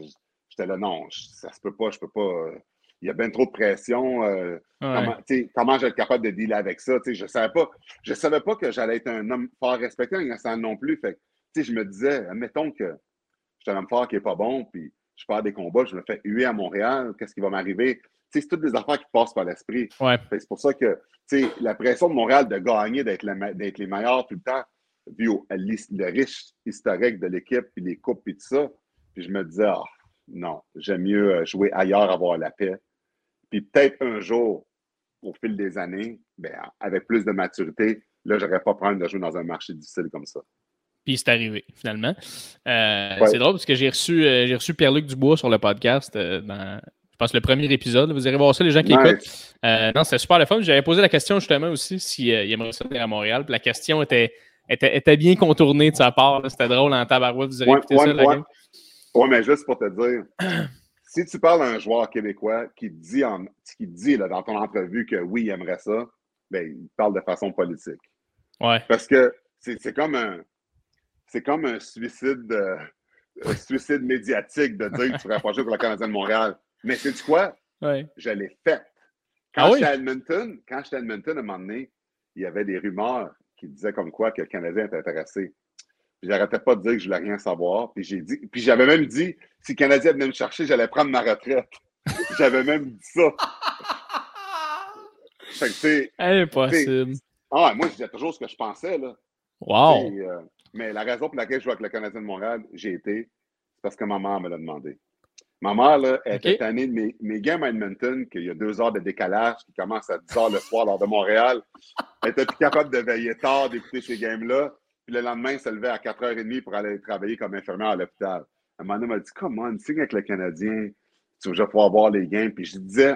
j'étais là, non, ça se peut pas, je peux pas. Euh, il y a bien trop de pression. Euh, comment, comment je vais être capable de dealer avec ça? je ne savais pas. Je savais pas que j'allais être un homme fort respecté en non plus. Fait je me disais, admettons que je suis un homme fort qui n'est pas bon, puis je pars des combats, je me fais huer à Montréal, qu'est-ce qui va m'arriver? C'est toutes des affaires qui passent par l'esprit. C'est pour ça que la pression de Montréal de gagner, d'être les meilleurs tout le temps, vu le riche historique de l'équipe, puis les coupes, puis tout ça. Puis je me disais, ah, non, j'aime mieux euh, jouer ailleurs, avoir la paix. Puis peut-être un jour, au fil des années, ben, avec plus de maturité, là, je n'aurais pas prendre de jouer dans un marché difficile comme ça. Puis c'est arrivé, finalement. Euh, c'est drôle parce que j'ai reçu, euh, reçu Pierre-Luc Dubois sur le podcast dans, je pense, le premier épisode. Vous irez voir ça, les gens qui écoutent. non, c'était super le fun. J'avais posé la question justement aussi s'il si, aimerait ça venir à Montréal. Puis la question était, était, bien contournée de sa part. C'était drôle en tabarouette. Vous irez écouter ça, la oui, mais juste pour te dire, [CLEARS THROAT] si tu parles à un joueur québécois qui dit, en, qui dit là, dans ton entrevue que oui, il aimerait ça, ben, il parle de façon politique. Ouais. Parce que c'est comme un c'est comme un suicide, euh, un suicide médiatique de dire que tu pourrais pas jouer pour la Canadienne de Montréal. Mais c'est quoi? Ouais. Je l'ai fait. Quand ah j'étais à Edmonton, quand j'étais à Edmonton, à un moment donné, il y avait des rumeurs qui disaient comme quoi que le Canadien était intéressé. J'arrêtais pas de dire que je voulais rien savoir. Puis j'ai dit, puis j'avais même dit, si le Canadien venait me chercher, j'allais prendre ma retraite. [LAUGHS] j'avais même dit ça. [LAUGHS] fait que c'est. Impossible. Ah, moi, je disais toujours ce que je pensais, là. Wow. Euh, mais la raison pour laquelle je joue avec le Canadien de Montréal, j'ai été, c'est parce que ma mère me l'a demandé. Ma mère, là, elle était tannée de mes, mes games à Edmonton, qu'il y a deux heures de décalage qui commence à 10 heures le soir lors de Montréal. Elle était plus capable de veiller tard, d'écouter ces games-là. Puis le lendemain, elle se levait à 4h30 pour aller travailler comme infirmière à l'hôpital. Un moment donné, elle m'a dit Come on, signe avec le Canadien, tu vas pouvoir voir les games. Puis je disais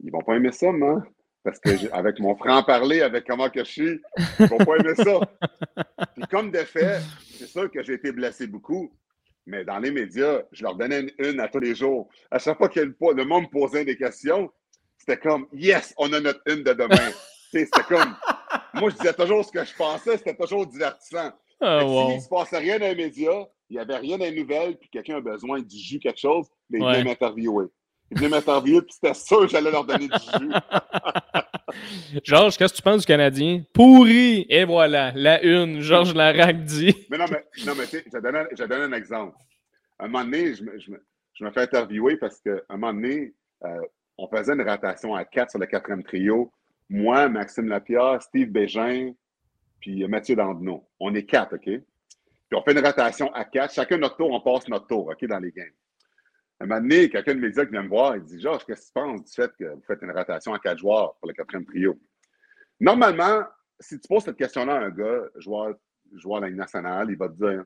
Ils vont pas aimer ça, moi. Parce que avec mon franc-parler, avec comment que je suis, ils vont pas aimer ça. Puis comme de fait, c'est sûr que j'ai été blessé beaucoup. Mais dans les médias, je leur donnais une, à tous les jours. À chaque fois que le monde me posait des questions, c'était comme Yes, on a notre une de demain. [LAUGHS] c'était comme moi, je disais toujours ce que je pensais, c'était toujours divertissant. Ah, S'il ne se passait rien dans les médias, il n'y avait rien dans les nouvelles, puis quelqu'un a besoin du jus, quelque chose, mais il venait m'interviewer. Il venait m'interviewer, puis c'était sûr que j'allais leur donner du jus. [LAUGHS] Georges, qu'est-ce que tu penses du Canadien? Pourri! Et voilà, la une, Georges Larac dit. Mais non, mais, non, mais tu sais, je vais donner un exemple. Un moment donné, je me, je me, je me fais interviewer parce qu'à un moment donné, euh, on faisait une rotation à quatre sur le quatrième trio. Moi, Maxime Lapierre, Steve Bégin, puis Mathieu Dandenot. On est quatre, OK? Puis on fait une rotation à quatre. Chacun notre tour, on passe notre tour, OK, dans les games. Un moment donné, quelqu'un de mes qui vient me voir, il dit Georges, qu'est-ce que tu penses du fait que vous faites une rotation à quatre joueurs pour le quatrième trio? Normalement, si tu poses cette question-là à un gars, joueur, joueur de la Ligue nationale, il va te dire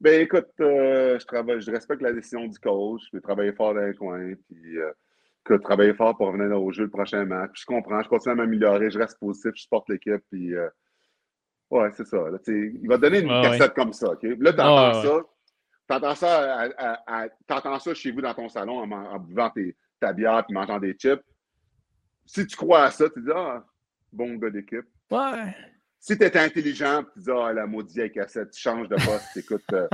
Ben écoute, euh, je, travaille, je respecte la décision du coach, je vais travailler fort dans les coins, puis euh, que travailler fort pour revenir au jeu le prochain match. Puis je comprends, je continue à m'améliorer, je reste positif, je supporte l'équipe, puis euh, ouais, c'est ça. il va te donner une cassette comme ça, OK? Là, tu entends ça T'entends ça, t'entends ça chez vous dans ton salon en, buvant ta bière et mangeant des chips. Si tu crois à ça, tu dis Ah, bon gars d'équipe. Ouais. Si tu es intelligent, tu dis Ah, la maudite cassette, tu changes de poste, [LAUGHS] tu écoutes, euh,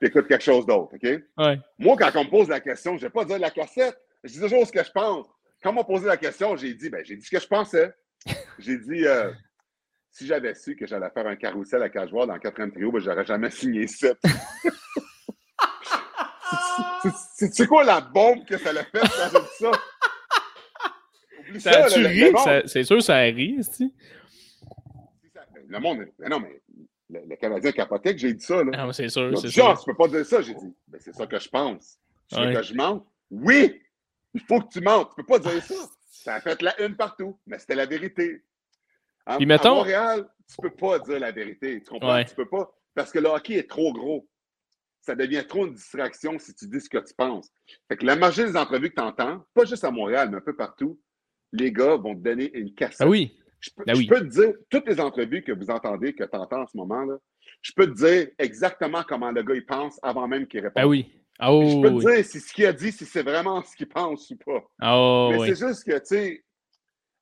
quelque chose d'autre. OK? Ouais. Moi, quand on me pose la question, je ne vais pas dire la cassette. Je dis toujours ce que je pense. Quand on m'a posé la question, j'ai dit ben, j'ai dit ce que je pensais. j'ai dit euh, si j'avais su que j'allais faire un carrousel à joueurs dans le quatrième trio, ben, j'aurais jamais signé ça. [LAUGHS] C'est quoi la bombe que ça l'a fait quand j'ai dit ça? ça, ça tu ri? C'est sûr ça rit, Le monde, mais non, mais le, le Canadien capotait que j'ai dit ça. Là. Ah, c'est sûr. c'est genre, tu peux pas dire ça. J'ai dit, ben, c'est ça que je pense. Tu veux que je mente? Oui! Il faut que tu mentes. Tu peux pas dire ça. Ça a fait la une partout, mais c'était la vérité. En, mettons... à Montréal, tu peux pas dire la vérité. Tu comprends? Tu peux pas. Parce que le hockey est trop gros ça devient trop une distraction si tu dis ce que tu penses. Fait que la majorité des entrevues que tu entends, pas juste à Montréal, mais un peu partout, les gars vont te donner une cassette. Ah oui. Je peux, ah te dire, toutes les entrevues que vous entendez, que tu entends en ce moment, là, je peux te dire exactement comment le gars il pense avant même qu'il réponde. Ah oui. Ah je peux te dire si ce qu'il a dit, si c'est vraiment ce qu'il pense ou pas. Ah mais c'est juste que, tu sais,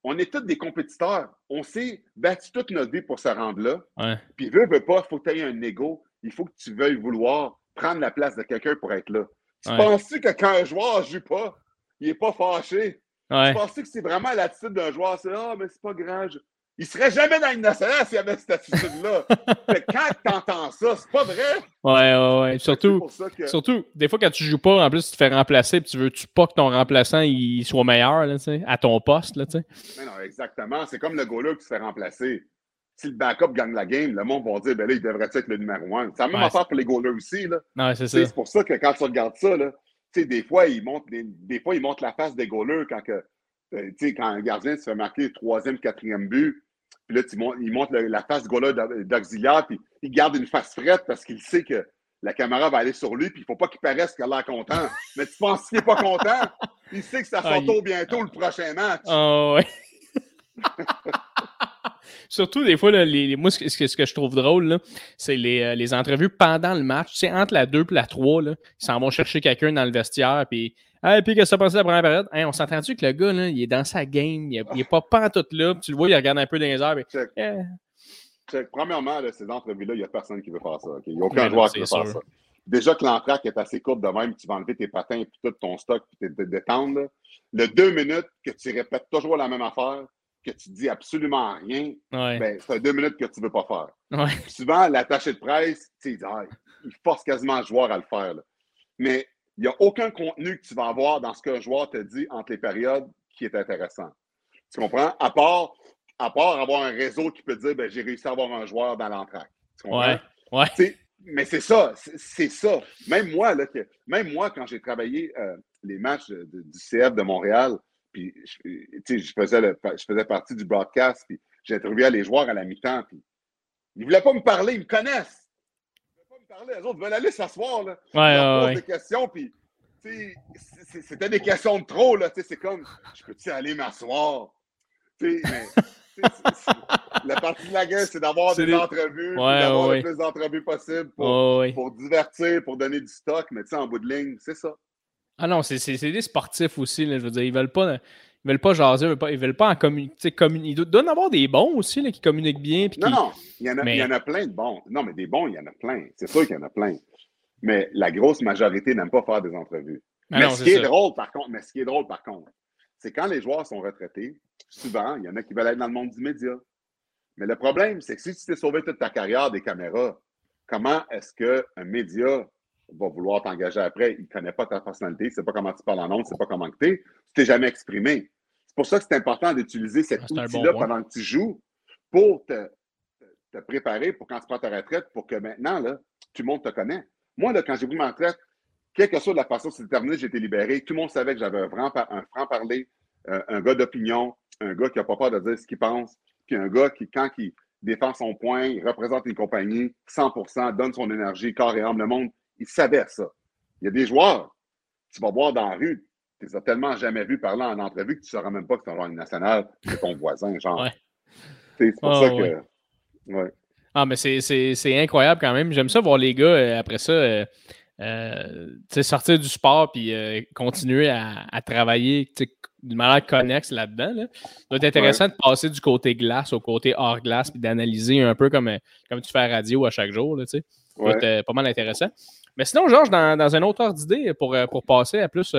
on est tous des compétiteurs. On s'est battu toute notre vie pour se rendre là. Puis, veut, veut pas, il faut que tu aies un ego. Il faut que tu veuilles vouloir prendre la place de quelqu'un pour être là. Tu penses-tu que quand un joueur ne joue pas, il n'est pas fâché? Tu penses-tu que c'est vraiment l'attitude d'un joueur? C'est Ah, mais c'est pas grave. Il serait jamais dans une nationale s'il avait cette attitude-là. [LAUGHS] quand tu entends ça, c'est pas vrai. Ouais, ouais, ouais. Surtout, surtout, des fois, quand tu joues pas, en plus, tu te fais remplacer et tu veux-tu pas que ton remplaçant il soit meilleur là, à ton poste. Là, mais non, exactement. C'est comme le gars-là qui se fait remplacer si le backup gagne la game, le monde va dire ben là, il devrait être le numéro un. C'est la même affaire pour les goalers aussi. Là. c'est, pour ça que quand tu regardes ça, là, des fois, ils montent, des, fois, ils montrent la face des goalers quand, que, euh, quand un gardien se fait marquer troisième, quatrième but. Puis là, ils montrent la face goaler d'auxiliaire, puis il garde une face frette parce qu'il sait que la caméra va aller sur lui, puis il ne faut pas qu'il paraisse qu'il a l'air content. [LAUGHS] Mais tu penses qu'il n'est pas content? Il sait que ça sort bientôt le prochain match. Oh, ouais. [LAUGHS] Surtout, des fois, les, moi, ce que, ce que je trouve drôle, c'est les, euh, les, entrevues pendant le match. Tu sais, entre la 2 et la 3, là, ils s'en vont chercher quelqu'un dans le vestiaire, puis Hey, puis qu'est-ce que ça passé la première période? on s'entend-tu que le gars, là, il est dans sa game, il n'est pas tout là, tu le vois, il regarde un peu dans les airs. Check. Premièrement, ces entrevues-là, il n'y a personne qui veut faire ça. Il n'y a aucun joueur qui veut faire ça. Déjà que l'entraque est assez courte de même, tu vas enlever tes patins et tout ton stock, puis te détendre. Le deux minutes que tu répètes toujours la même affaire, que tu dis absolument rien, ben, c'est deux minutes que tu ne veux pas faire. Souvent, l'attaché de presse, tu ah, il force quasiment le joueur à le faire. Mais il n'y a aucun contenu que tu vas avoir dans ce qu'un joueur te dit entre les périodes qui est intéressant. Tu comprends? À part, à part avoir un réseau qui peut dire ben, j'ai réussi à avoir un joueur dans l'entraque. Tu comprends? Ouais. Mais c'est ça, c'est ça. Même moi, là, même moi, quand j'ai travaillé euh, les matchs du CF de Montréal, puis, je faisais, je faisais partie du broadcast, puis j'interviewais les joueurs à la mi-temps, puis ils ne voulaient pas me parler, ils me connaissent. Ils ne voulaient pas me parler, les autres veulent aller s'asseoir, là. Ouais, ouais, des questions, puis c'était des questions de trop, là. C'est comme, je peux-tu aller m'asseoir? la partie de la guerre, c'est d'avoir des, entrevues, d'avoir le plus d'entrevues possible pour, pour, divertir, pour donner du stock, mais en bout de ligne, c'est ça. Ah non, c'est des sportifs aussi. Là, je veux dire, ils veulent pas. Ils veulent pas jaser, ils veulent pas, veulent pas en communiquer. il doit y en avoir des bons aussi qui communiquent bien. non, non, il y, en a, il y en a plein de bons. Non, mais des bons, il y en a plein. C'est sûr qu'il y en a plein. Mais la grosse majorité n'aime pas faire des entrevues. Ah mais, ce qui est drôle, par contre, mais ce qui est drôle, par contre, c'est quand les joueurs sont retraités, souvent, il y en a qui veulent être dans le monde du média. Mais le problème, c'est que si tu t'es sauvé toute ta carrière des caméras, comment est-ce qu'un média va vouloir t'engager après? Il ne connaît pas ta personnalité, il ne sait pas comment tu parles en nom, il ne sait pas comment tu es. Tu t'es jamais exprimé. C'est pour ça que c'est important d'utiliser cet ah, outil-là pendant que tu joues pour te, préparer pour quand tu prends ta retraite, pour que maintenant, là, tout le monde te connaît. Moi, là, quand j'ai pris ma retraite, quelle que soit la façon dont c'est terminé, j'ai été libéré. Tout le monde savait que j'avais un, franc-parler, euh, un gars d'opinion, un gars qui n'a pas peur de dire ce qu'il pense, puis un gars qui, quand il défend son point, il représente une compagnie 100% donne son énergie, corps et âme, le monde, il savait ça. Il y a des joueurs, tu vas voir dans la rue, tu les as tellement jamais vus parler en entrevue que tu ne sauras même pas que c'est un joueur national, c'est ton voisin, genre. C'est pour ça que. Ouais. Ah, mais c'est incroyable quand même. J'aime ça voir les gars euh, après ça. Euh, euh, sortir du sport puis continuer à, à travailler d'une manière connexe là-dedans. Là. Ça doit être intéressant de passer du côté glace au côté hors glace puis d'analyser un peu comme, comme tu fais à radio à chaque jour. Là, ça doit être pas mal intéressant. Mais sinon, Georges, dans, dans un autre ordre d'idée, pour, pour passer à plus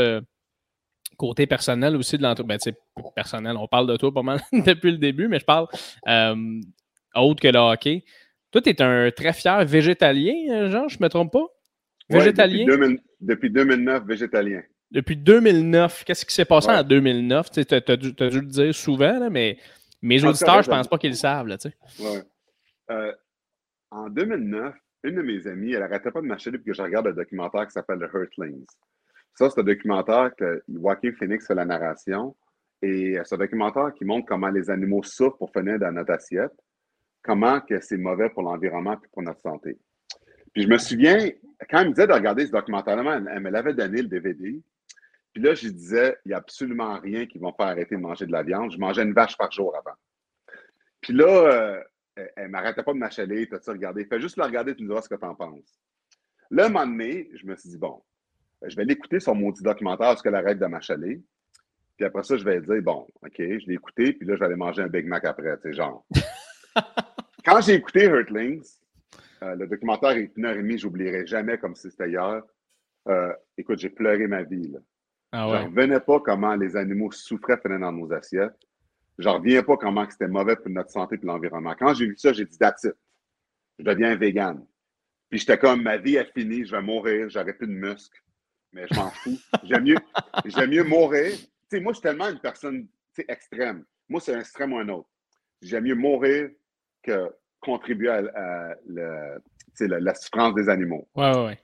côté personnel aussi de l'entreprise. Ben, personnel, on parle de toi pas mal [LAUGHS] depuis le début, mais je parle autre que le hockey. Toi, tu es un très fier végétalien, Jean, je ne me trompe pas? Végétalien? depuis, 2009, végétalien. Depuis 2009. Qu'est-ce qui s'est passé en 2009? Tu as, dû le dire souvent, mais mes auditeurs, je ne pense pas qu'ils le savent. Là, euh, en 2009, une de mes amies, elle n'arrêtait pas de m'acheter depuis que je regarde un documentaire qui s'appelle The Hurtlings. Ça, c'est un documentaire que Joaquin Phoenix fait la narration. Et c'est un documentaire qui montre comment les animaux souffrent pour finir dans notre assiette comment que c'est mauvais pour l'environnement et pour notre santé. Puis je me souviens, quand elle me disait de regarder ce documentaire-là, elle, me l'avait donné le DVD. Puis là, je disais, il n'y a absolument rien qui va me faire arrêter de manger de la viande. Je mangeais une vache par jour avant. Puis là, euh, elle ne m'arrêtait pas de m'achaler, tu as regardé. Fais juste le regarder, tu me diras ce que tu en penses. Là, un moment donné, je me suis dit, bon, je vais l'écouter son maudit documentaire, parce qu'elle arrête de m'achaler. Puis après ça, je vais dire, bon, OK, je l'ai écouté, puis là, je vais aller manger un Big Mac après, tu sais, genre. [LAUGHS] Quand j'ai écouté Hurtlings, euh, le documentaire est une heure et demie, j'oublierai jamais comme si c'était hier. Euh, écoute, j'ai pleuré ma vie. Là. Ah ouais. revenais pas comment les animaux souffraient dans nos assiettes. J'en reviens pas comment c'était mauvais pour notre santé et l'environnement. Quand j'ai vu ça, j'ai dit that's it. Je deviens vegan. Puis j'étais comme ma vie est finie, je vais mourir, j'aurai plus de muscles. Mais je m'en fous. J'aime mieux, j'aime mieux mourir. Moi, je suis tellement une personne extrême. Moi, c'est un extrême ou un autre. J'aime mieux mourir que contribuer à, la, souffrance des animaux. Ouais, ouais, ouais.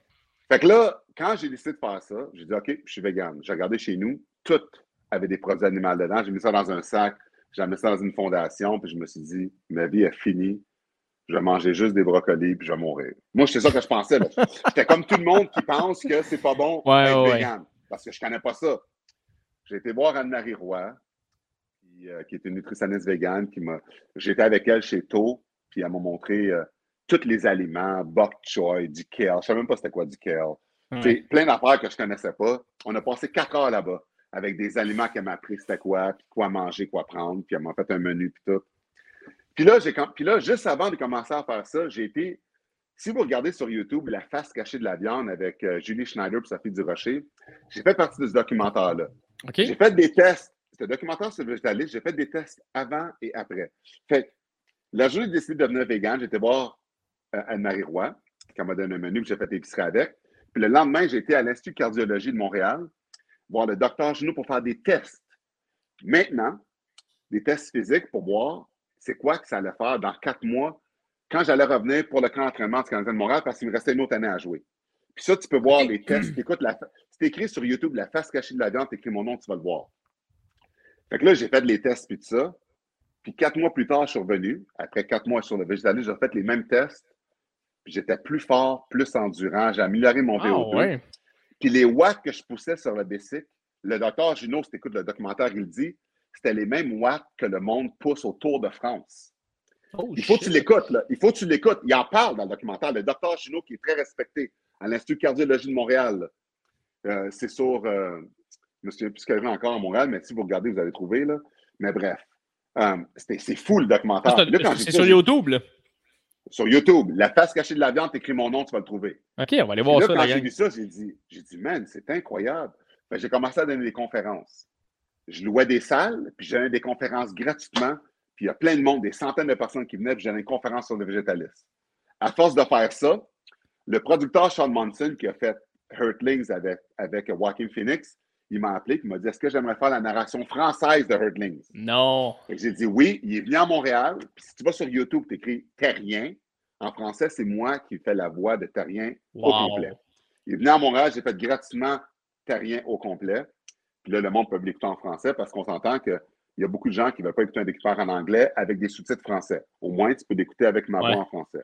Fait que là, quand j'ai décidé de faire ça, j'ai dit OK, je suis vegan. J'ai regardé chez nous, tout avait des produits animaux dedans. J'ai mis ça dans un sac, j'ai mis ça dans une fondation, puis je me suis dit, ma vie est finie. Je vais manger juste des brocolis, puis je vais mourir. Moi, c'est ça que je pensais. J'étais comme tout le monde qui pense que c'est pas bon d'être vegan, parce que je connais pas ça. J'ai été voir Anne-Marie Roy, euh, qui, est une nutritionniste végane, qui m'a. J'étais avec elle chez To, puis elle m'a montré euh, tous les aliments, bok choy, du kale. Je ne savais même pas c'était quoi du kale. C'est plein d'affaires que je ne connaissais pas. On a passé quatre heures là-bas avec des aliments qu'elle m'a appris c'était quoi, puis quoi manger, quoi prendre, puis elle m'a fait un menu, puis tout. Puis là, puis là, juste avant de commencer à faire ça, j'ai été. Si vous regardez sur YouTube La face cachée de la viande avec euh, Julie Schneider et Sophie Durocher, j'ai fait partie de ce documentaire-là. J'ai fait des tests ce documentaire sur le végétalisme, j'ai fait des tests avant et après. Fait la journée j'ai décidé de devenir vegan, j'étais voir euh, Anne-Marie Roy, qui m'a donné un menu, j'ai fait l'épicerie avec. Puis le lendemain, j'ai été à l'Institut de cardiologie de Montréal, voir le docteur Junot pour faire des tests. Maintenant, des tests physiques pour voir c'est quoi que ça allait faire dans quatre mois quand j'allais revenir pour le camp d'entraînement du Canadien de Montréal parce qu'il me restait une autre année à jouer. Puis ça, tu peux voir les tests. Écoute, c'est écrit sur YouTube, la face cachée de la viande, tu écris mon nom, tu vas le voir. Fait que là, j'ai fait les tests puis tout ça. Puis quatre mois plus tard, je suis revenu. Après quatre mois sur le végétalisme, j'ai fait les mêmes tests. Puis j'étais plus fort, plus endurant. J'ai amélioré mon ah, VO2. Puis les watts que je poussais sur le bicycle, le docteur Junot, si tu écoutes le documentaire, il dit, c'était les mêmes watts que le monde pousse au Tour de France. Oh, il faut que tu l'écoutes, là. Il faut que tu l'écoutes. Il en parle dans le documentaire. Le docteur Junot, qui est très respecté à l'Institut de cardiologie de Montréal. Euh, c'est sur. Euh, Je me souviens plus ce qu'il y avait encore à Montréal, mais si vous regardez, vous allez trouver. Là. Mais bref, euh, c'est fou le documentaire. C'est sur YouTube, là. Sur YouTube. La face cachée de la viande, écris mon nom, tu vas le trouver. OK, on va aller voir là, ça. Quand j'ai vu ça, j'ai dit, j'ai dit, man, c'est incroyable. j'ai commencé à donner des conférences. Je louais des salles, puis j'ai des conférences gratuitement. Puis il y a plein de monde, des centaines de personnes qui venaient, puis j'ai une conférence sur le végétalisme. À force de faire ça, le producteur Sean Monson, qui a fait Hurtlings avec, avec Joaquin Phoenix, il m'a appelé et il m'a dit Est-ce que j'aimerais faire la narration française de Hurtlings Non. J'ai dit oui. Il est venu à Montréal. Puis si tu vas sur YouTube, tu écris Terrien. En français, c'est moi qui fais la voix de Terrien au complet. Il est venu à Montréal, j'ai fait gratuitement Terrien au complet. Puis là, le monde peut l'écouter en français parce qu'on s'entend qu'il y a beaucoup de gens qui ne veulent pas écouter un découpeur en anglais avec des sous-titres français. Au moins, tu peux l'écouter avec ma voix en français.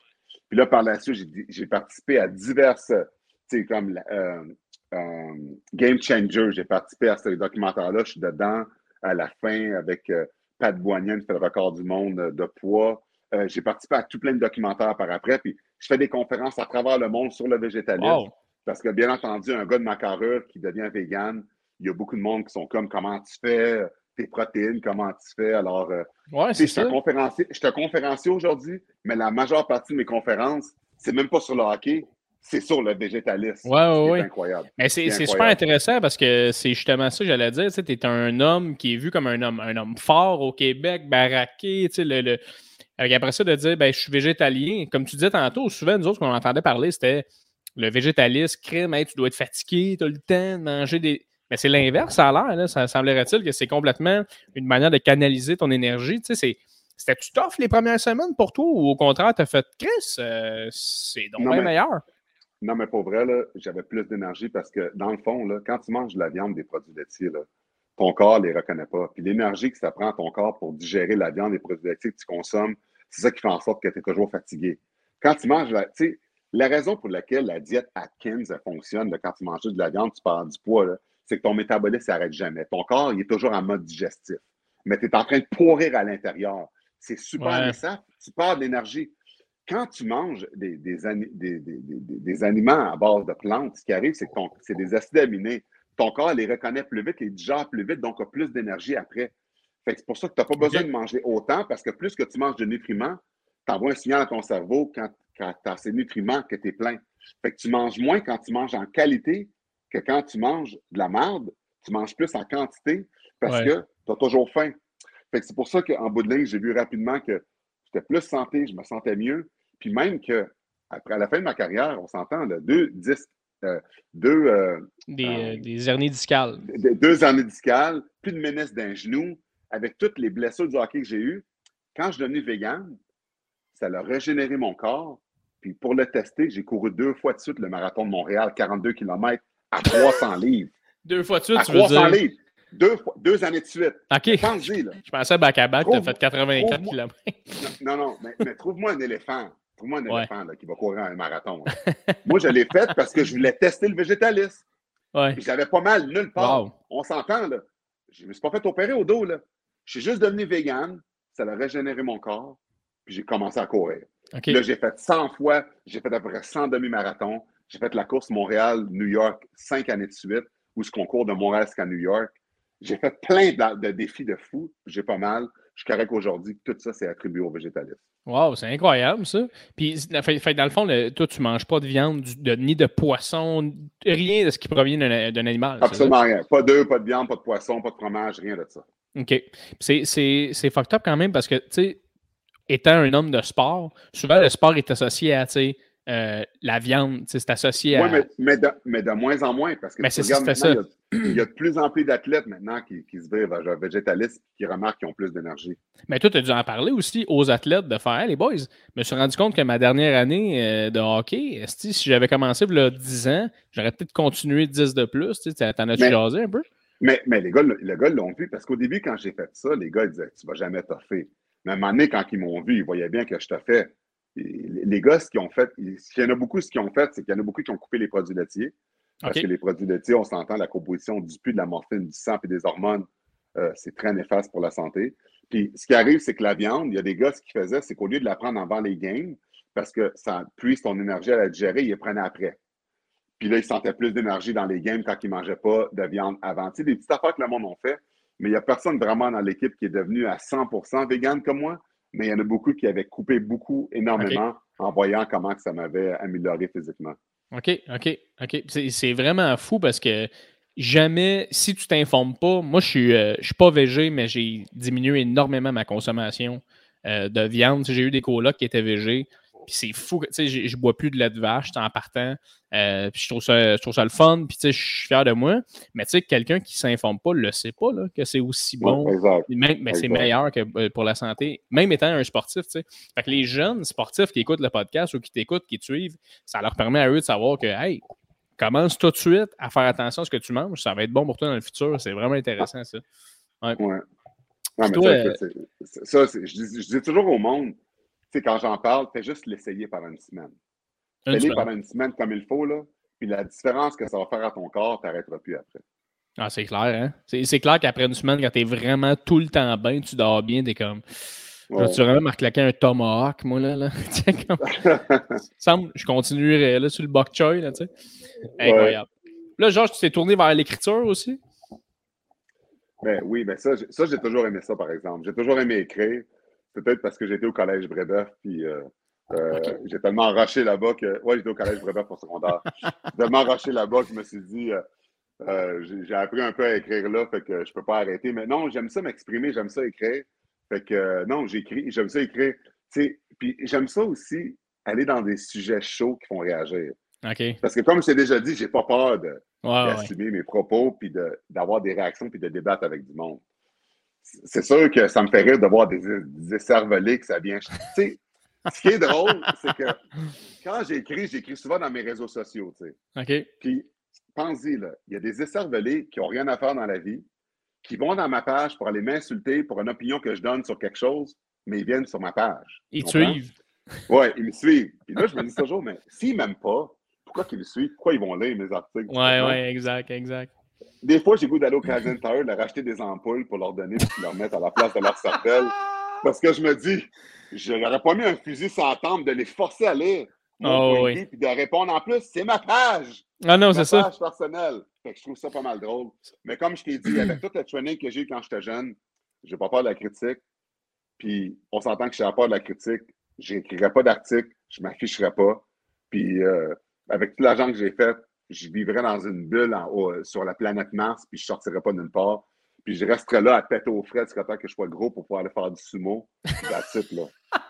Puis là, par la suite, j'ai participé à diverses, tu sais, comme euh, Game Changer, j'ai participé à ce documentaire-là. Je suis dedans à la fin avec euh, Pat Boignan qui fait le record du monde de poids. Euh, j'ai participé à tout plein de documentaires par après. Puis je fais des conférences à travers le monde sur le végétalisme. Parce que, bien entendu, un gars de ma carrure qui devient vegan, il y a beaucoup de monde qui sont comme comment tu fais tes protéines, comment tu fais? Alors, ouais, c'est ça. je suis un conférencier aujourd'hui, mais la majeure partie de mes conférences, c'est même pas sur le hockey, c'est sur le végétalisme. Oui, oui, oui. incroyable. Mais c'est super intéressant parce que c'est justement ça que j'allais dire. Tu es un homme qui est vu comme un homme, un homme fort au Québec, baraqué. Tu sais, le, après ça, de dire ben, je suis végétalien. Comme tu disais tantôt, souvent, nous autres, qu'on entendait parler, c'était le végétalisme, crème, tu dois être fatigué, tu as le temps de manger des. Mais c'est l'inverse, ça a l'air. Ça semblerait-il que c'est complètement une manière de canaliser ton énergie. Tu sais, C'était-tu tough les premières semaines pour toi ou au contraire, tu as fait Chris, euh, c'est donc bien meilleur? Non, mais pour vrai, j'avais plus d'énergie parce que, dans le fond, là, quand tu manges de la viande, des produits laitiers, là, ton corps ne les reconnaît pas. Puis l'énergie que ça prend à ton corps pour digérer la viande, des produits laitiers que tu consommes, c'est ça qui fait en sorte que tu es toujours fatigué. Quand tu manges, la, la raison pour laquelle la diète Atkins fonctionne, quand tu manges de la viande, tu perds du poids, c'est que ton métabolisme s'arrête jamais. Ton corps, il est toujours en mode digestif. Mais tu es en train de pourrir à l'intérieur. C'est super ça. Tu perds de l'énergie quand tu manges des, des, aliments à base de plantes, ce qui arrive, c'est que c'est des acides aminés. Ton corps les reconnaît plus vite, les digère plus vite, donc a plus d'énergie après. c'est pour ça que tu n'as pas besoin de manger autant, parce que plus que tu manges de nutriments, tu envoies un signal à ton cerveau quand, tu as ces nutriments que tu es plein. Fait que tu manges moins quand tu manges en qualité que quand tu manges de la merde. Tu manges plus en quantité parce que tu as toujours faim. Fait c'est pour ça qu'en bout de ligne, j'ai vu rapidement que j'étais plus santé, je me sentais mieux. Puis même que après, à la fin de ma carrière, on s'entend, deux disques, euh, deux. Euh, des, euh, des, hernies discales. deux hernies discales, plus de menace d'un genou, avec toutes les blessures du hockey que j'ai eues. Quand je suis devenu vegan, ça a régénéré mon corps. Puis pour le tester, j'ai couru deux fois de suite le marathon de Montréal, 42 km à 300 livres. Deux fois de suite, à tu 300 veux dire? livres. Deux, deux années de suite. OK. Je pensais back à back, tu as fait 84 km. Non, non, mais, mais trouve-moi un éléphant. Trouve-moi un éléphant qui va courir un marathon. Moi, je l'ai fait parce que je voulais tester le végétalisme. Ouais. J'avais pas mal nulle part. On s'entend, là. Je ne me suis pas fait opérer au dos, là. Je suis juste devenu vegan. Ça a régénéré mon corps. Puis j'ai commencé à courir. Là, j'ai fait 100 fois. J'ai fait à peu près 100 demi-marathons. J'ai fait la course Montréal-New York cinq années de suite, ou ce concours de Montréal jusqu'à New York. J'ai fait plein de, défis de fou. J'ai pas mal. Je suis correct aujourd'hui. Tout ça, c'est attribué au végétalisme. Wow, c'est incroyable, ça. Puis, fait, dans le fond, toi, tu ne manges pas de viande, ni de poisson, rien de ce qui provient d'un animal. Absolument rien. Pas d'œufs, pas de viande, pas de poisson, pas de fromage, rien de ça. OK. C'est fucked up quand même parce que, tu sais, étant un homme de sport, souvent le sport est associé à, tu sais, euh, la viande, c'est associé à. Oui, mais, mais, de, moins en moins, parce que mais regardes, ça. [CLEARS THROAT] Il, y a, de plus en plus d'athlètes maintenant qui, se vivent végétalistes qui remarquent qu'ils ont plus d'énergie. Mais toi, tu as dû en parler aussi aux athlètes de faire les boys. Je me suis rendu compte que ma dernière année euh, de hockey, si j'avais commencé il y a 10 ans, j'aurais peut-être continué 10 de plus. Tu en as-tu jasé un peu? Mais, mais les gars, les gars l'ont vu parce qu'au début, quand j'ai fait ça, les gars ils disaient Tu vas jamais toffer. Mais à un moment donné, quand ils m'ont vu, ils voyaient bien que je fait les gars, ce qu'ils ont fait, il y en a beaucoup, ce qu'ils ont fait, c'est qu'il y en a beaucoup qui ont coupé les produits laitiers. Parce que les produits laitiers, on s'entend, la composition du pu, de la morphine, du sang et des hormones, euh, c'est très néfaste pour la santé. Puis ce qui arrive, c'est que la viande, il y a des gars, ce qu'ils faisaient, c'est qu'au lieu de la prendre avant les games, parce que ça puise ton énergie à la digérer, ils la prenaient après. Puis là, il sentait plus d'énergie dans les games quand il ne mangeait pas de viande avant. Tu sais, des petites affaires que le monde a fait, mais il n'y a personne vraiment dans l'équipe qui est devenu à 100% vegan comme moi. Mais il y en a beaucoup qui avaient coupé beaucoup, énormément, en voyant comment que ça m'avait amélioré physiquement. OK, OK, OK. C'est vraiment fou parce que jamais, si tu t'informes pas, moi je suis, euh, je suis pas végé, mais j'ai diminué énormément ma consommation euh, de viande. J'ai eu des colocs qui étaient végés. Puis c'est fou, tu sais, je bois plus de lait de vache en partant. Euh, puis je trouve, ça, je trouve ça le fun, puis tu sais, je suis fier de moi. Mais tu sais, quelqu'un qui ne s'informe pas ne le sait pas, là, que c'est aussi bon. mais c'est meilleur que euh, pour la santé, même étant un sportif, tu sais. Fait que les jeunes sportifs qui écoutent le podcast ou qui t'écoutent, qui te suivent, ça leur permet à eux de savoir que, hey, commence tout de suite à faire attention à ce que tu manges, ça va être bon pour toi dans le futur. C'est vraiment intéressant, ça. Ouais. Non, mais ça, je, dis, je dis toujours au monde, quand j'en parle, fais juste l'essayer pendant une semaine. Fais-le pendant une semaine comme il faut, là. Puis la différence que ça va faire à ton corps, tu n'arrêteras plus après. Ah, c'est clair, hein? C'est clair qu'après une semaine, quand tu es vraiment tout le temps bien, tu dors bien, tu es comme. Ouais. Tu vraiment claquer un tomahawk, moi, là. là. [LAUGHS] comme... [LAUGHS] je continuerai là, sur le bok choy, là, tu sais. Incroyable. Là, Georges, tu t'es tourné vers l'écriture aussi? Ben oui, ben ça, ça j'ai toujours aimé ça, par exemple. J'ai toujours aimé écrire peut-être parce que j'étais au collège Brébeuf, puis euh, euh, j'ai tellement rushé là-bas que. Ouais, j'étais au collège Brébeuf pour secondaire. j'ai tellement rushé là-bas que je me suis dit. Euh, j'ai appris un peu à écrire là, fait que je peux pas arrêter. Mais non, j'aime ça m'exprimer, j'aime ça écrire. Fait que non, j'écris, j'aime ça écrire. Puis j'aime ça aussi aller dans des sujets chauds qui font réagir. Parce que comme je t'ai déjà dit, j'ai pas peur d'assumer mes propos, puis d'avoir des réactions, puis de débattre avec du monde c'est sûr que ça me fait rire de voir des, des écervelés que ça vient. Tu sais, ce qui est drôle, c'est que quand j'écris, j'écris souvent dans mes réseaux sociaux, tu sais. OK. Puis, pense-y, là, il y a des écervelés qui n'ont rien à faire dans la vie, qui vont dans ma page pour aller m'insulter pour une opinion que je donne sur quelque chose, mais ils viennent sur ma page. Ils te suivent. Oui, ils me suivent. Puis là, je me dis toujours, mais s'ils m'aiment pas, pourquoi qu'ils me suivent? Pourquoi ils vont lire mes articles? Oui, oui, exact, exact. Des fois, j'ai goût d'aller au Canadian Tire, de racheter des ampoules pour leur donner et leur mettre à la place de leur cervelle. [LAUGHS] Parce que je me dis, je n'aurais pas mis un fusil sans tente de les forcer à lire. Oh, oui. Puis de répondre en plus, c'est ma page. Ah non, c'est ça. page personnelle. Fait que je trouve ça pas mal drôle. Mais comme je t'ai dit, avec tout le training que j'ai eu quand j'étais jeune, j'ai pas peur de la critique. Puis on s'entend que je n'ai pas peur de la critique. Je n'écrirai pas d'article, je ne m'afficherai pas. Puis euh, avec tout l'argent que j'ai fait, je vivrais dans une bulle sur la planète Mars, puis je ne sortirais pas nulle part. Puis je resterais là à péter aux frais jusqu'à temps que je sois gros pour pouvoir aller faire du sumo. That's là. [LAUGHS]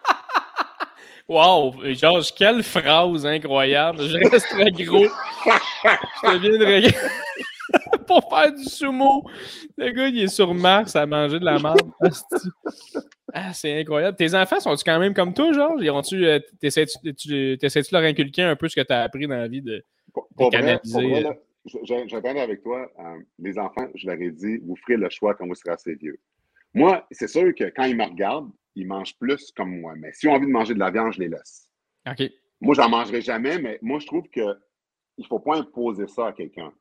Wow! Georges, quelle phrase incroyable! Je resterais gros. je deviendrais [LAUGHS] pour faire du sumo. Le gars, il est sur Mars à manger de la merde. [LAUGHS] Ah, c'est incroyable. Tes enfants sont-ils quand même comme toi, Georges? Euh, t'essaies-tu leur inculquer un peu ce que tu as appris dans la vie de, pour, vrai, je, avec toi. Euh, les enfants, je leur ai dit, vous ferez le choix quand vous serez assez vieux. Moi, c'est sûr que quand ils me regardent, ils mangent plus comme moi. Mais si ont envie de manger de la viande, je les laisse. OK. Moi, j'en mangerai jamais, mais moi, je trouve qu'il ne faut pas imposer ça à quelqu'un.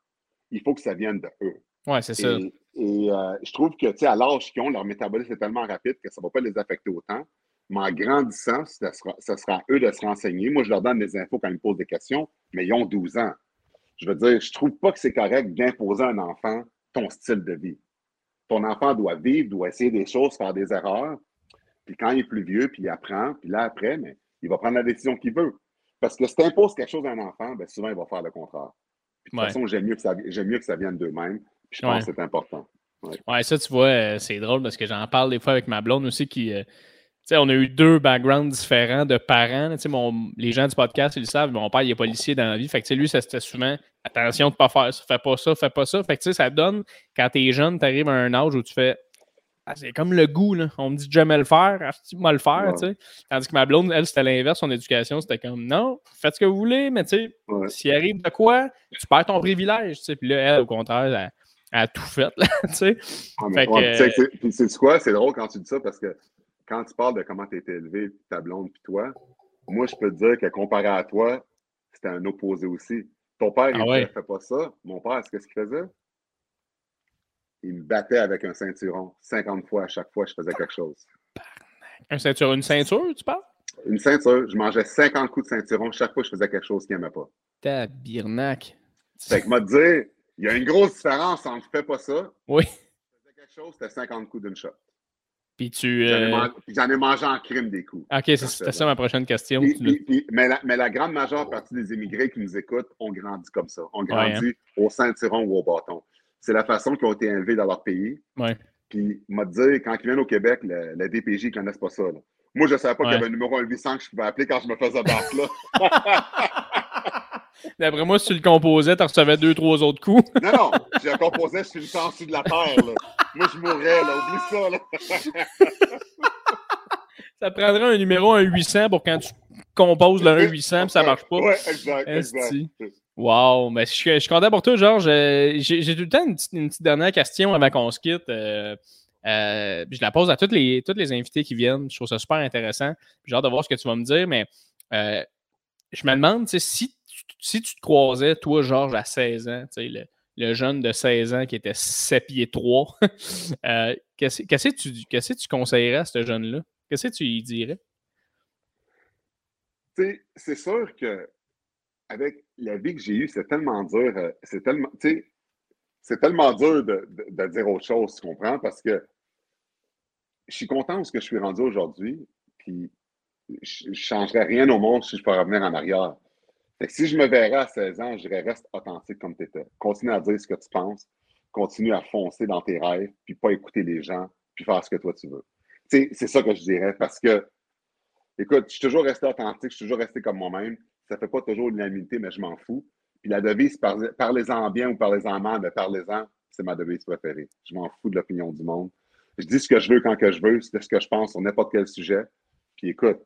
Il faut que ça vienne de eux. Oui, c'est ça. Et euh, je trouve que, tu sais, à l'âge qu'ils ont, leur métabolisme est tellement rapide que ça ne va pas les affecter autant. Mais en grandissant, ça sera, à eux de se renseigner. Moi, je leur donne des infos quand ils me posent des questions, mais ils ont 12 ans. Je veux dire, je ne trouve pas que c'est correct d'imposer à un enfant ton style de vie. Ton enfant doit vivre, doit essayer des choses, faire des erreurs. Puis quand il est plus vieux, puis il apprend, puis là, après, mais il va prendre la décision qu'il veut. Parce que si tu imposes quelque chose à un enfant, bien, souvent, il va faire le contraire. de toute façon, j'aime mieux, que ça, mieux que ça vienne d'eux-mêmes. je pense que c'est important. Ouais. ça, tu vois, euh, c'est drôle parce que j'en parle des fois avec ma blonde aussi qui. Euh, on a eu deux backgrounds différents de parents. Mon, les gens du podcast, ils le savent, mon père, il est policier dans la vie. Fait que lui, ça c'était souvent attention de ne pas faire ça, fais pas ça, fais pas ça. Fait que ça donne, quand tu es jeune, tu arrives à un âge où tu fais ah, c'est comme le goût, là. On me dit jamais le faire, ah, tu le faire, tu. Tandis que ma blonde, elle, c'était l'inverse, son éducation, c'était comme non, faites ce que vous voulez, mais tu sais, s'il arrive de quoi, tu perds ton privilège, tu. Puis là, elle, au contraire, elle, a tout fait, [LAUGHS] tu sais. c'est quoi? C'est drôle quand tu dis ça parce que quand tu parles de comment tu été élevé, ta blonde, puis toi, moi, je peux te dire que comparé à toi, c'était un opposé aussi. Ton père, il ne fait pas ça. Mon père, qu'est-ce qu'il faisait? Il me battait avec un ceinturon. 50 fois à chaque fois, je faisais quelque chose. Un ceinturon, une ceinture, tu parles? Une ceinture. Je mangeais 50 coups de ceinturon chaque fois que je faisais quelque chose qu'il n'aimait pas. Tabirnac. Fait que te dire, il y a une grosse différence entre fais pas ça. Oui. C'était quelque chose, c'était 50 coups d'une shot. Puis tu. Euh, j'en ai, mangé en crime des coups. OK, c'était ça ma prochaine question. mais, la, grande majeure partie des immigrés qui nous écoutent ont grandi comme ça. Ont grandi hein. au ceinturon ou au bâton. C'est la façon qu'ils ont été élevés dans leur pays. Ouais. Puis, m'a dit, quand ils viennent au Québec, la DPJ, ils ne connaissent pas ça. Moi, je ne savais pas qu'il y avait un numéro 800 que je pouvais appeler quand je me faisais battre là. [LAUGHS] D'après moi, si tu le composais, tu recevais deux, trois autres coups. non, non, je le composais, je suis une dessus de la terre. Là. Moi, je mourrais, là. Oublie ça, là. [LAUGHS] ça prendrait un numéro 1 800 pour quand tu composes le 1 800 puis ça marche pas. Ouais, exact, exact. Wow, mais je, suis content pour toi, Georges. Euh, j'ai tout le temps une petite, dernière question avant qu'on se quitte. Euh, euh, je la pose à toutes les, toutes les invités qui viennent. Je trouve ça super intéressant. J'ai hâte de voir ce que tu vas me dire, mais je me demande si si tu te croisais, toi, Georges, à 16 ans, le, le jeune de 16 ans qui était 7 pieds 3, [LAUGHS] euh, qu'est-ce que tu, que tu conseillerais à ce jeune-là? Qu'est-ce que tu lui dirais? C'est sûr que avec la vie que j'ai eue, c'est tellement dur. Euh, c'est tellement, c'est tellement dur de, dire autre chose, tu comprends? Parce que je suis content de ce que je suis rendu aujourd'hui, puis je ne changerais rien au monde si je pouvais revenir en arrière si je me verrais à 16 ans, je dirais reste authentique comme tu étais. Continue à dire ce que tu penses, continue à foncer dans tes rêves, puis pas écouter les gens, puis faire ce que toi tu veux. c'est ça que je dirais parce que, écoute, je suis toujours resté authentique, je suis toujours resté comme moi-même. Ça fait pas toujours l'unanimité, mais je m'en fous. Puis la devise, parlez-en bien ou parlez-en mal, mais parlez-en, c'est ma devise préférée. Je m'en fous de l'opinion du monde. Je dis ce que je veux quand que je veux, c'est ce que je pense sur n'importe quel sujet. Puis écoute,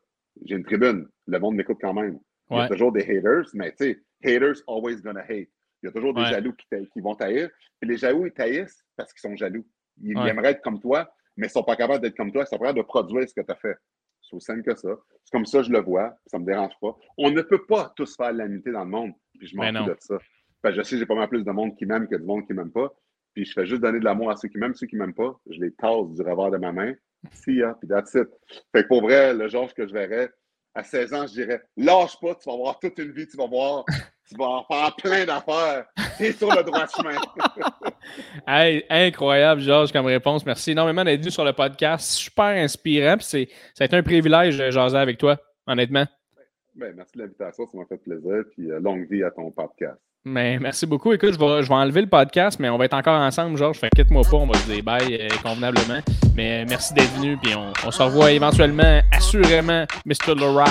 j'ai une tribune, le monde m'écoute quand même. Il y a toujours des haters, mais tu sais, haters always gonna hate. Il y a toujours des jaloux qui, vont taillir. Puis les jaloux, ils taillissent parce qu'ils sont jaloux. Ils, aimeraient être comme toi, mais ils ne sont pas capables d'être comme toi. Ils sont pas capables de produire ce que tu as fait. C'est aussi simple que ça. C'est comme ça, je le vois. Ça ne me dérange pas. On ne peut pas tous faire l'unité dans le monde. Puis je m'en ben fous de ça. je sais que j'ai pas mal plus de monde qui m'aime que de monde qui m'aime pas. Puis je fais juste donner de l'amour à ceux qui m'aiment, ceux qui m'aiment pas. Je les tasse du revers de ma main. See ya, puis that's it. Fait que pour vrai, le genre que je verrais, à 16 ans, je dirais lâche pas, tu vas avoir toute une vie, tu vas voir, tu vas en faire plein d'affaires. Tu es sur le droit chemin. [LAUGHS] hey, incroyable, Georges, comme réponse. Merci énormément d'être venu sur le podcast. Super inspirant. Puis ça a été un privilège de jaser avec toi, honnêtement. Ben, merci de l'invitation, ça m'a fait plaisir. Puis euh, longue vie à ton podcast. Mais merci beaucoup. Écoute, je vais, enlever le podcast, mais on va être encore ensemble, Georges. Fait quitte-moi pas, on va se dire bye euh, convenablement. Mais merci d'être venu, puis on, se revoit éventuellement, assurément, Mr. Le Rock.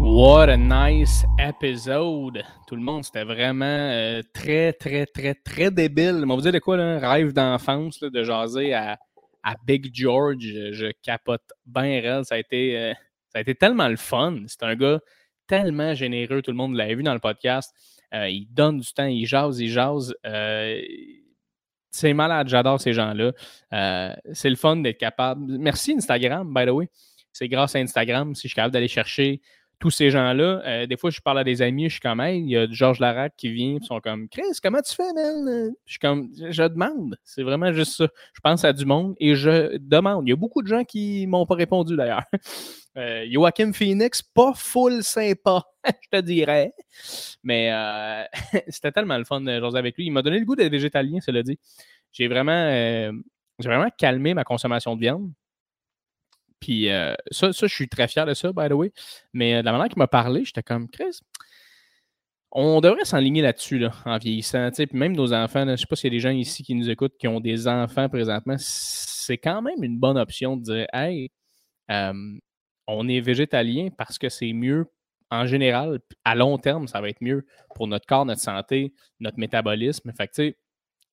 What a nice episode! Tout le monde, c'était vraiment euh, très, très, très, très débile. On vous dire de quoi, là? Rêve d'enfance, de jaser à à Big George, je capote bien Ça a été, euh, ça a été tellement le fun. C'est un gars tellement généreux. Tout le monde l'a vu dans le podcast. Euh, il donne du temps, il jase, il jase. Euh, c'est malade, j'adore ces gens-là. c'est le fun d'être capable. Merci Instagram, by the way. C'est grâce à Instagram si je suis capable d'aller chercher tous ces gens-là, euh, des fois, je parle à des amis, je suis comme, hey, il y a Georges Larac qui vient, ils sont comme, Chris, comment tu fais, man? Je suis comme, je demande. C'est vraiment juste ça. Je pense à du monde et je demande. Il y a beaucoup de gens qui m'ont pas répondu d'ailleurs. [LAUGHS] Euh, Joachim Phoenix, pas full sympa, [LAUGHS] je te dirais. Mais euh, [LAUGHS] c'était tellement le fun de jaser avec lui. Il m'a donné le goût d'être végétalien, cela dit. J'ai vraiment, j'ai vraiment calmé ma consommation de viande. Puis euh, ça, je suis très fier de ça, by the way. Mais euh, la manière qu'il m'a parlé, j'étais comme, Chris, on devrait s'enligner là-dessus, là, en vieillissant. Puis même nos enfants, je ne sais pas s'il y a des gens ici qui nous écoutent qui ont des enfants présentement, c'est quand même une bonne option de dire, hey, on est végétalien parce que c'est mieux en général, à long terme, ça va être mieux pour notre corps, notre santé, notre métabolisme. Fait que, tu sais,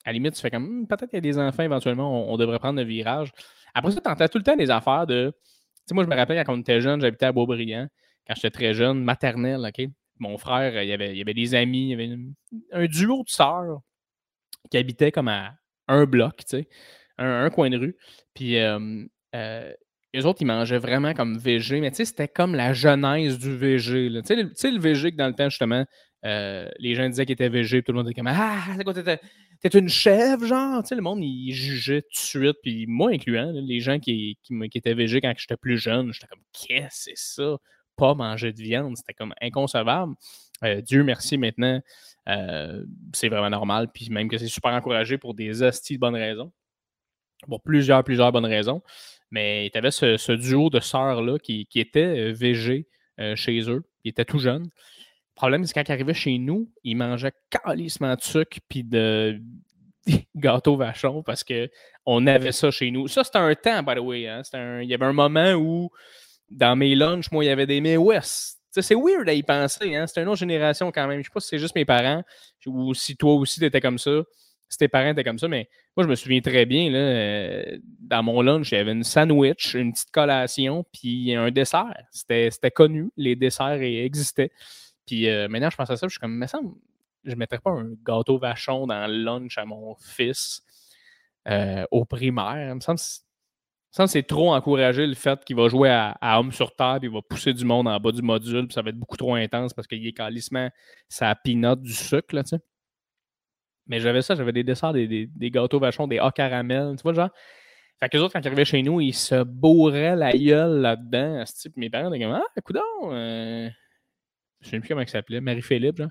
à la limite, tu fais comme, hmm, peut-être qu'il y a des enfants, éventuellement, on, devrait prendre le virage. Après ça, tu entends tout le temps des affaires de. Tu sais, moi, je me rappelle quand on était jeune, j'habitais à Beaubriand, quand j'étais très jeune, maternelle, OK? Mon frère, il y avait, il avait des amis, il y avait un duo de sœurs qui habitaient comme à un bloc, tu sais, un, coin de rue. Puis, euh, euh, les autres, ils mangeaient vraiment comme VG, mais tu sais, c'était comme la genèse du VG. Tu sais, le, VG que dans le temps, justement, les gens disaient qu'il était végé, tout le monde était comme Ah, c'est quoi, t'es une chèvre, genre? Tu sais, le monde, il jugeait tout de suite, puis moi incluant, les gens qui, qui, étaient végés quand j'étais plus jeune, j'étais comme Qu'est-ce que c'est ça? Pas manger de viande, c'était comme inconcevable. Dieu merci maintenant, c'est vraiment normal, puis même que c'est super encouragé pour des hosties de bonnes raisons. Pour plusieurs, plusieurs bonnes raisons. Mais tu avais ce, duo de sœurs-là qui, qui était VG chez eux. Ils étaient tout jeunes. Problème, c'est quand ils arrivaient chez nous, ils mangeaient calissement de sucre puis de [LAUGHS] gâteau vachon parce qu'on avait ça chez nous. Ça, c'était un temps, by the way. Hein. Il y avait un moment où, dans mes lunchs, moi, il y avait des May West. C'est weird à y penser. Hein? C'est une autre génération quand même. Je sais pas si c'est juste mes parents ou si toi aussi, tu étais comme ça si tes parents étaient comme ça, mais moi, je me souviens très bien, là, euh, dans mon lunch, il y avait une sandwich, une petite collation, puis un dessert. C'était connu, les desserts existaient. Puis euh, maintenant, je pense à ça, je suis comme, mais ça, je ne mettrais pas un gâteau vachon dans le lunch à mon fils euh, au primaire. Il me semble que c'est trop encourager le fait qu'il va jouer à, homme sur table, il va pousser du monde en bas du module, puis ça va être beaucoup trop intense parce qu'il est calissement sa pinote du sucre, là, tu sais. Mais j'avais ça, j'avais des desserts, des, des, gâteaux vachons, des hauts caramel, tu vois, genre. Fait que les autres, quand ils arrivaient chez nous, ils se bourraient la gueule là-dedans. Type, mes parents étaient comme Ah, écoute euh... je ne sais plus comment il s'appelait, Marie-Philippe, genre.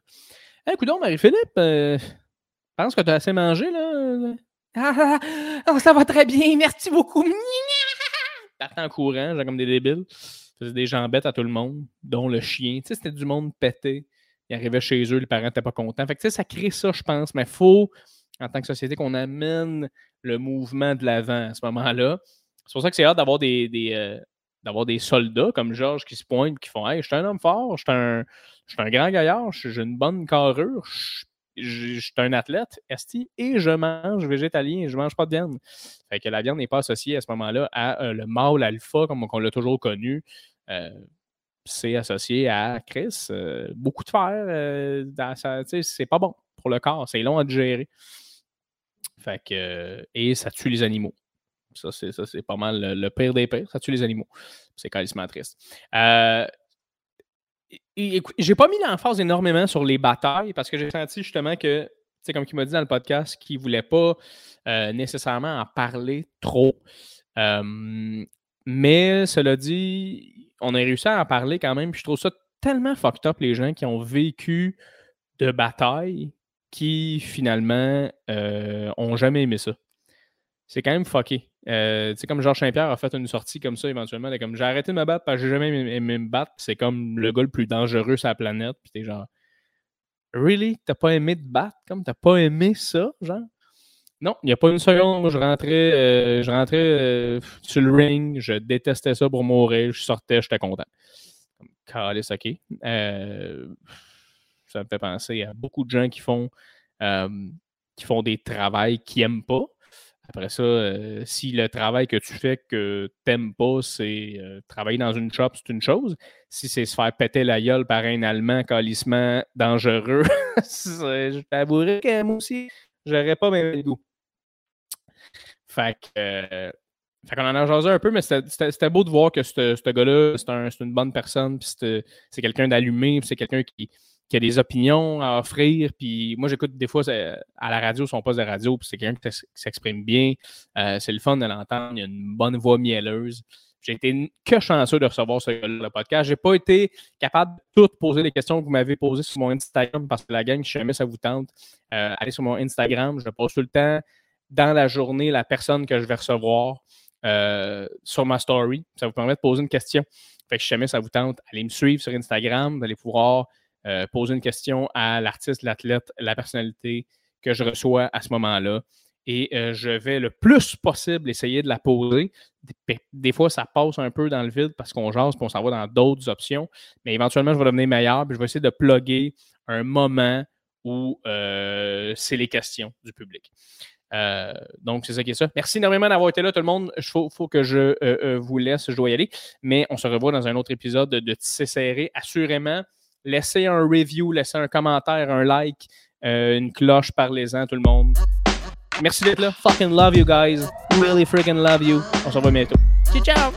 Hey, écoute Marie-Philippe, euh... pense que tu as assez mangé, là. Ah, ah, ah oh, ça va très bien, merci beaucoup. Partant en courant, genre comme des débiles. Faisait des jambettes à tout le monde, dont le chien. Tu sais, c'était du monde pété ils arrivaient chez eux, les parents n'étaient pas contents. Fait que, ça crée ça, je pense, mais il faut, en tant que société, qu'on amène le mouvement de l'avant à ce moment-là. C'est pour ça que c'est hâte d'avoir des, euh, d'avoir des soldats comme Georges qui se pointent qui font Hey, je suis un homme fort, je suis un, un, grand gaillard, j'ai une bonne carrure, je suis un athlète, esti, et je mange végétalien, je mange pas de viande. Fait que la viande n'est pas associée à ce moment-là à euh, le mâle alpha, comme on l'a toujours connu. Euh, c'est associé à Chris, euh, beaucoup de fer, c'est pas bon pour le corps, c'est long à digérer. Fait que, et ça tue les animaux. Ça, c'est pas mal le, pire des pires. Ça tue les animaux. C'est carrément triste. Euh, j'ai pas mis l'emphase énormément sur les batailles parce que j'ai senti justement que, c'est comme il m'a dit dans le podcast, qu'il voulait pas nécessairement en parler trop. mais cela dit, on a réussi à en parler quand même. Je trouve ça tellement fucked up, les gens qui ont vécu de bataille qui finalement euh, ont jamais aimé ça. C'est quand même fucké. Euh, tu sais, comme Georges Saint-Pierre a fait une sortie comme ça éventuellement, comme j'ai arrêté de me battre parce que j'ai jamais aimé, me battre, c'est comme le gars le plus dangereux sur la planète, puis t'es genre, really? T'as pas aimé te battre? Comme t'as pas aimé ça, genre? Non, il n'y a pas une seconde. Je rentrais, euh, je rentrais euh, sur le ring. Je détestais ça pour mourir. Je sortais, j'étais content. Calice, OK. Euh, ça me fait penser à beaucoup de gens qui font, qui font des travails qu'ils n'aiment pas. Après ça, si le travail que tu fais que tu n'aimes pas, c'est travailler dans une shop, c'est une chose. Si c'est se faire péter la gueule par un Allemand calissement dangereux, [LAUGHS] je t'avouerai que moi aussi, j'aurais pas mes goût. Fait que. Euh, fait qu'on en a jasé un peu, mais c'était beau de voir que ce gars-là, c'est une bonne personne, puis c'est quelqu'un d'allumé, c'est quelqu'un qui, a des opinions à offrir. Puis moi, j'écoute des fois à la radio son poste de radio, puis c'est quelqu'un qui s'exprime bien. Euh, c'est le fun de l'entendre. Il a une bonne voix mielleuse. J'ai été que chanceux de recevoir ce le podcast. J'ai pas été capable de tout poser les questions que vous m'avez posées sur mon Instagram parce que la gang, si jamais ça vous tente, euh, allez sur mon Instagram. Je pose tout le temps dans la journée la personne que je vais recevoir euh, sur ma story. Ça vous permet de poser une question. Fait que si jamais ça vous tente, allez me suivre sur Instagram. Vous allez pouvoir euh, poser une question à l'artiste, l'athlète, la personnalité que je reçois à ce moment-là. Et euh, je vais le plus possible essayer de la poser. Des, fois, ça passe un peu dans le vide parce qu'on jase et on s'en va dans d'autres options. Mais éventuellement, je vais devenir meilleur. Puis je vais essayer de plugger un moment où c'est les questions du public. Euh, donc, c'est ça qui est ça. Merci énormément d'avoir été là, tout le monde. Il faut, que je euh, euh, vous laisse, je dois y aller. Mais on se revoit dans un autre épisode de, Tissé Serré. Assurément, laissez un review, laissez un commentaire, un like, une cloche, parlez-en, tout le monde. Merci d'être là. Fucking love you guys. Really freaking love you. On se revoit bientôt. Ciao, ciao.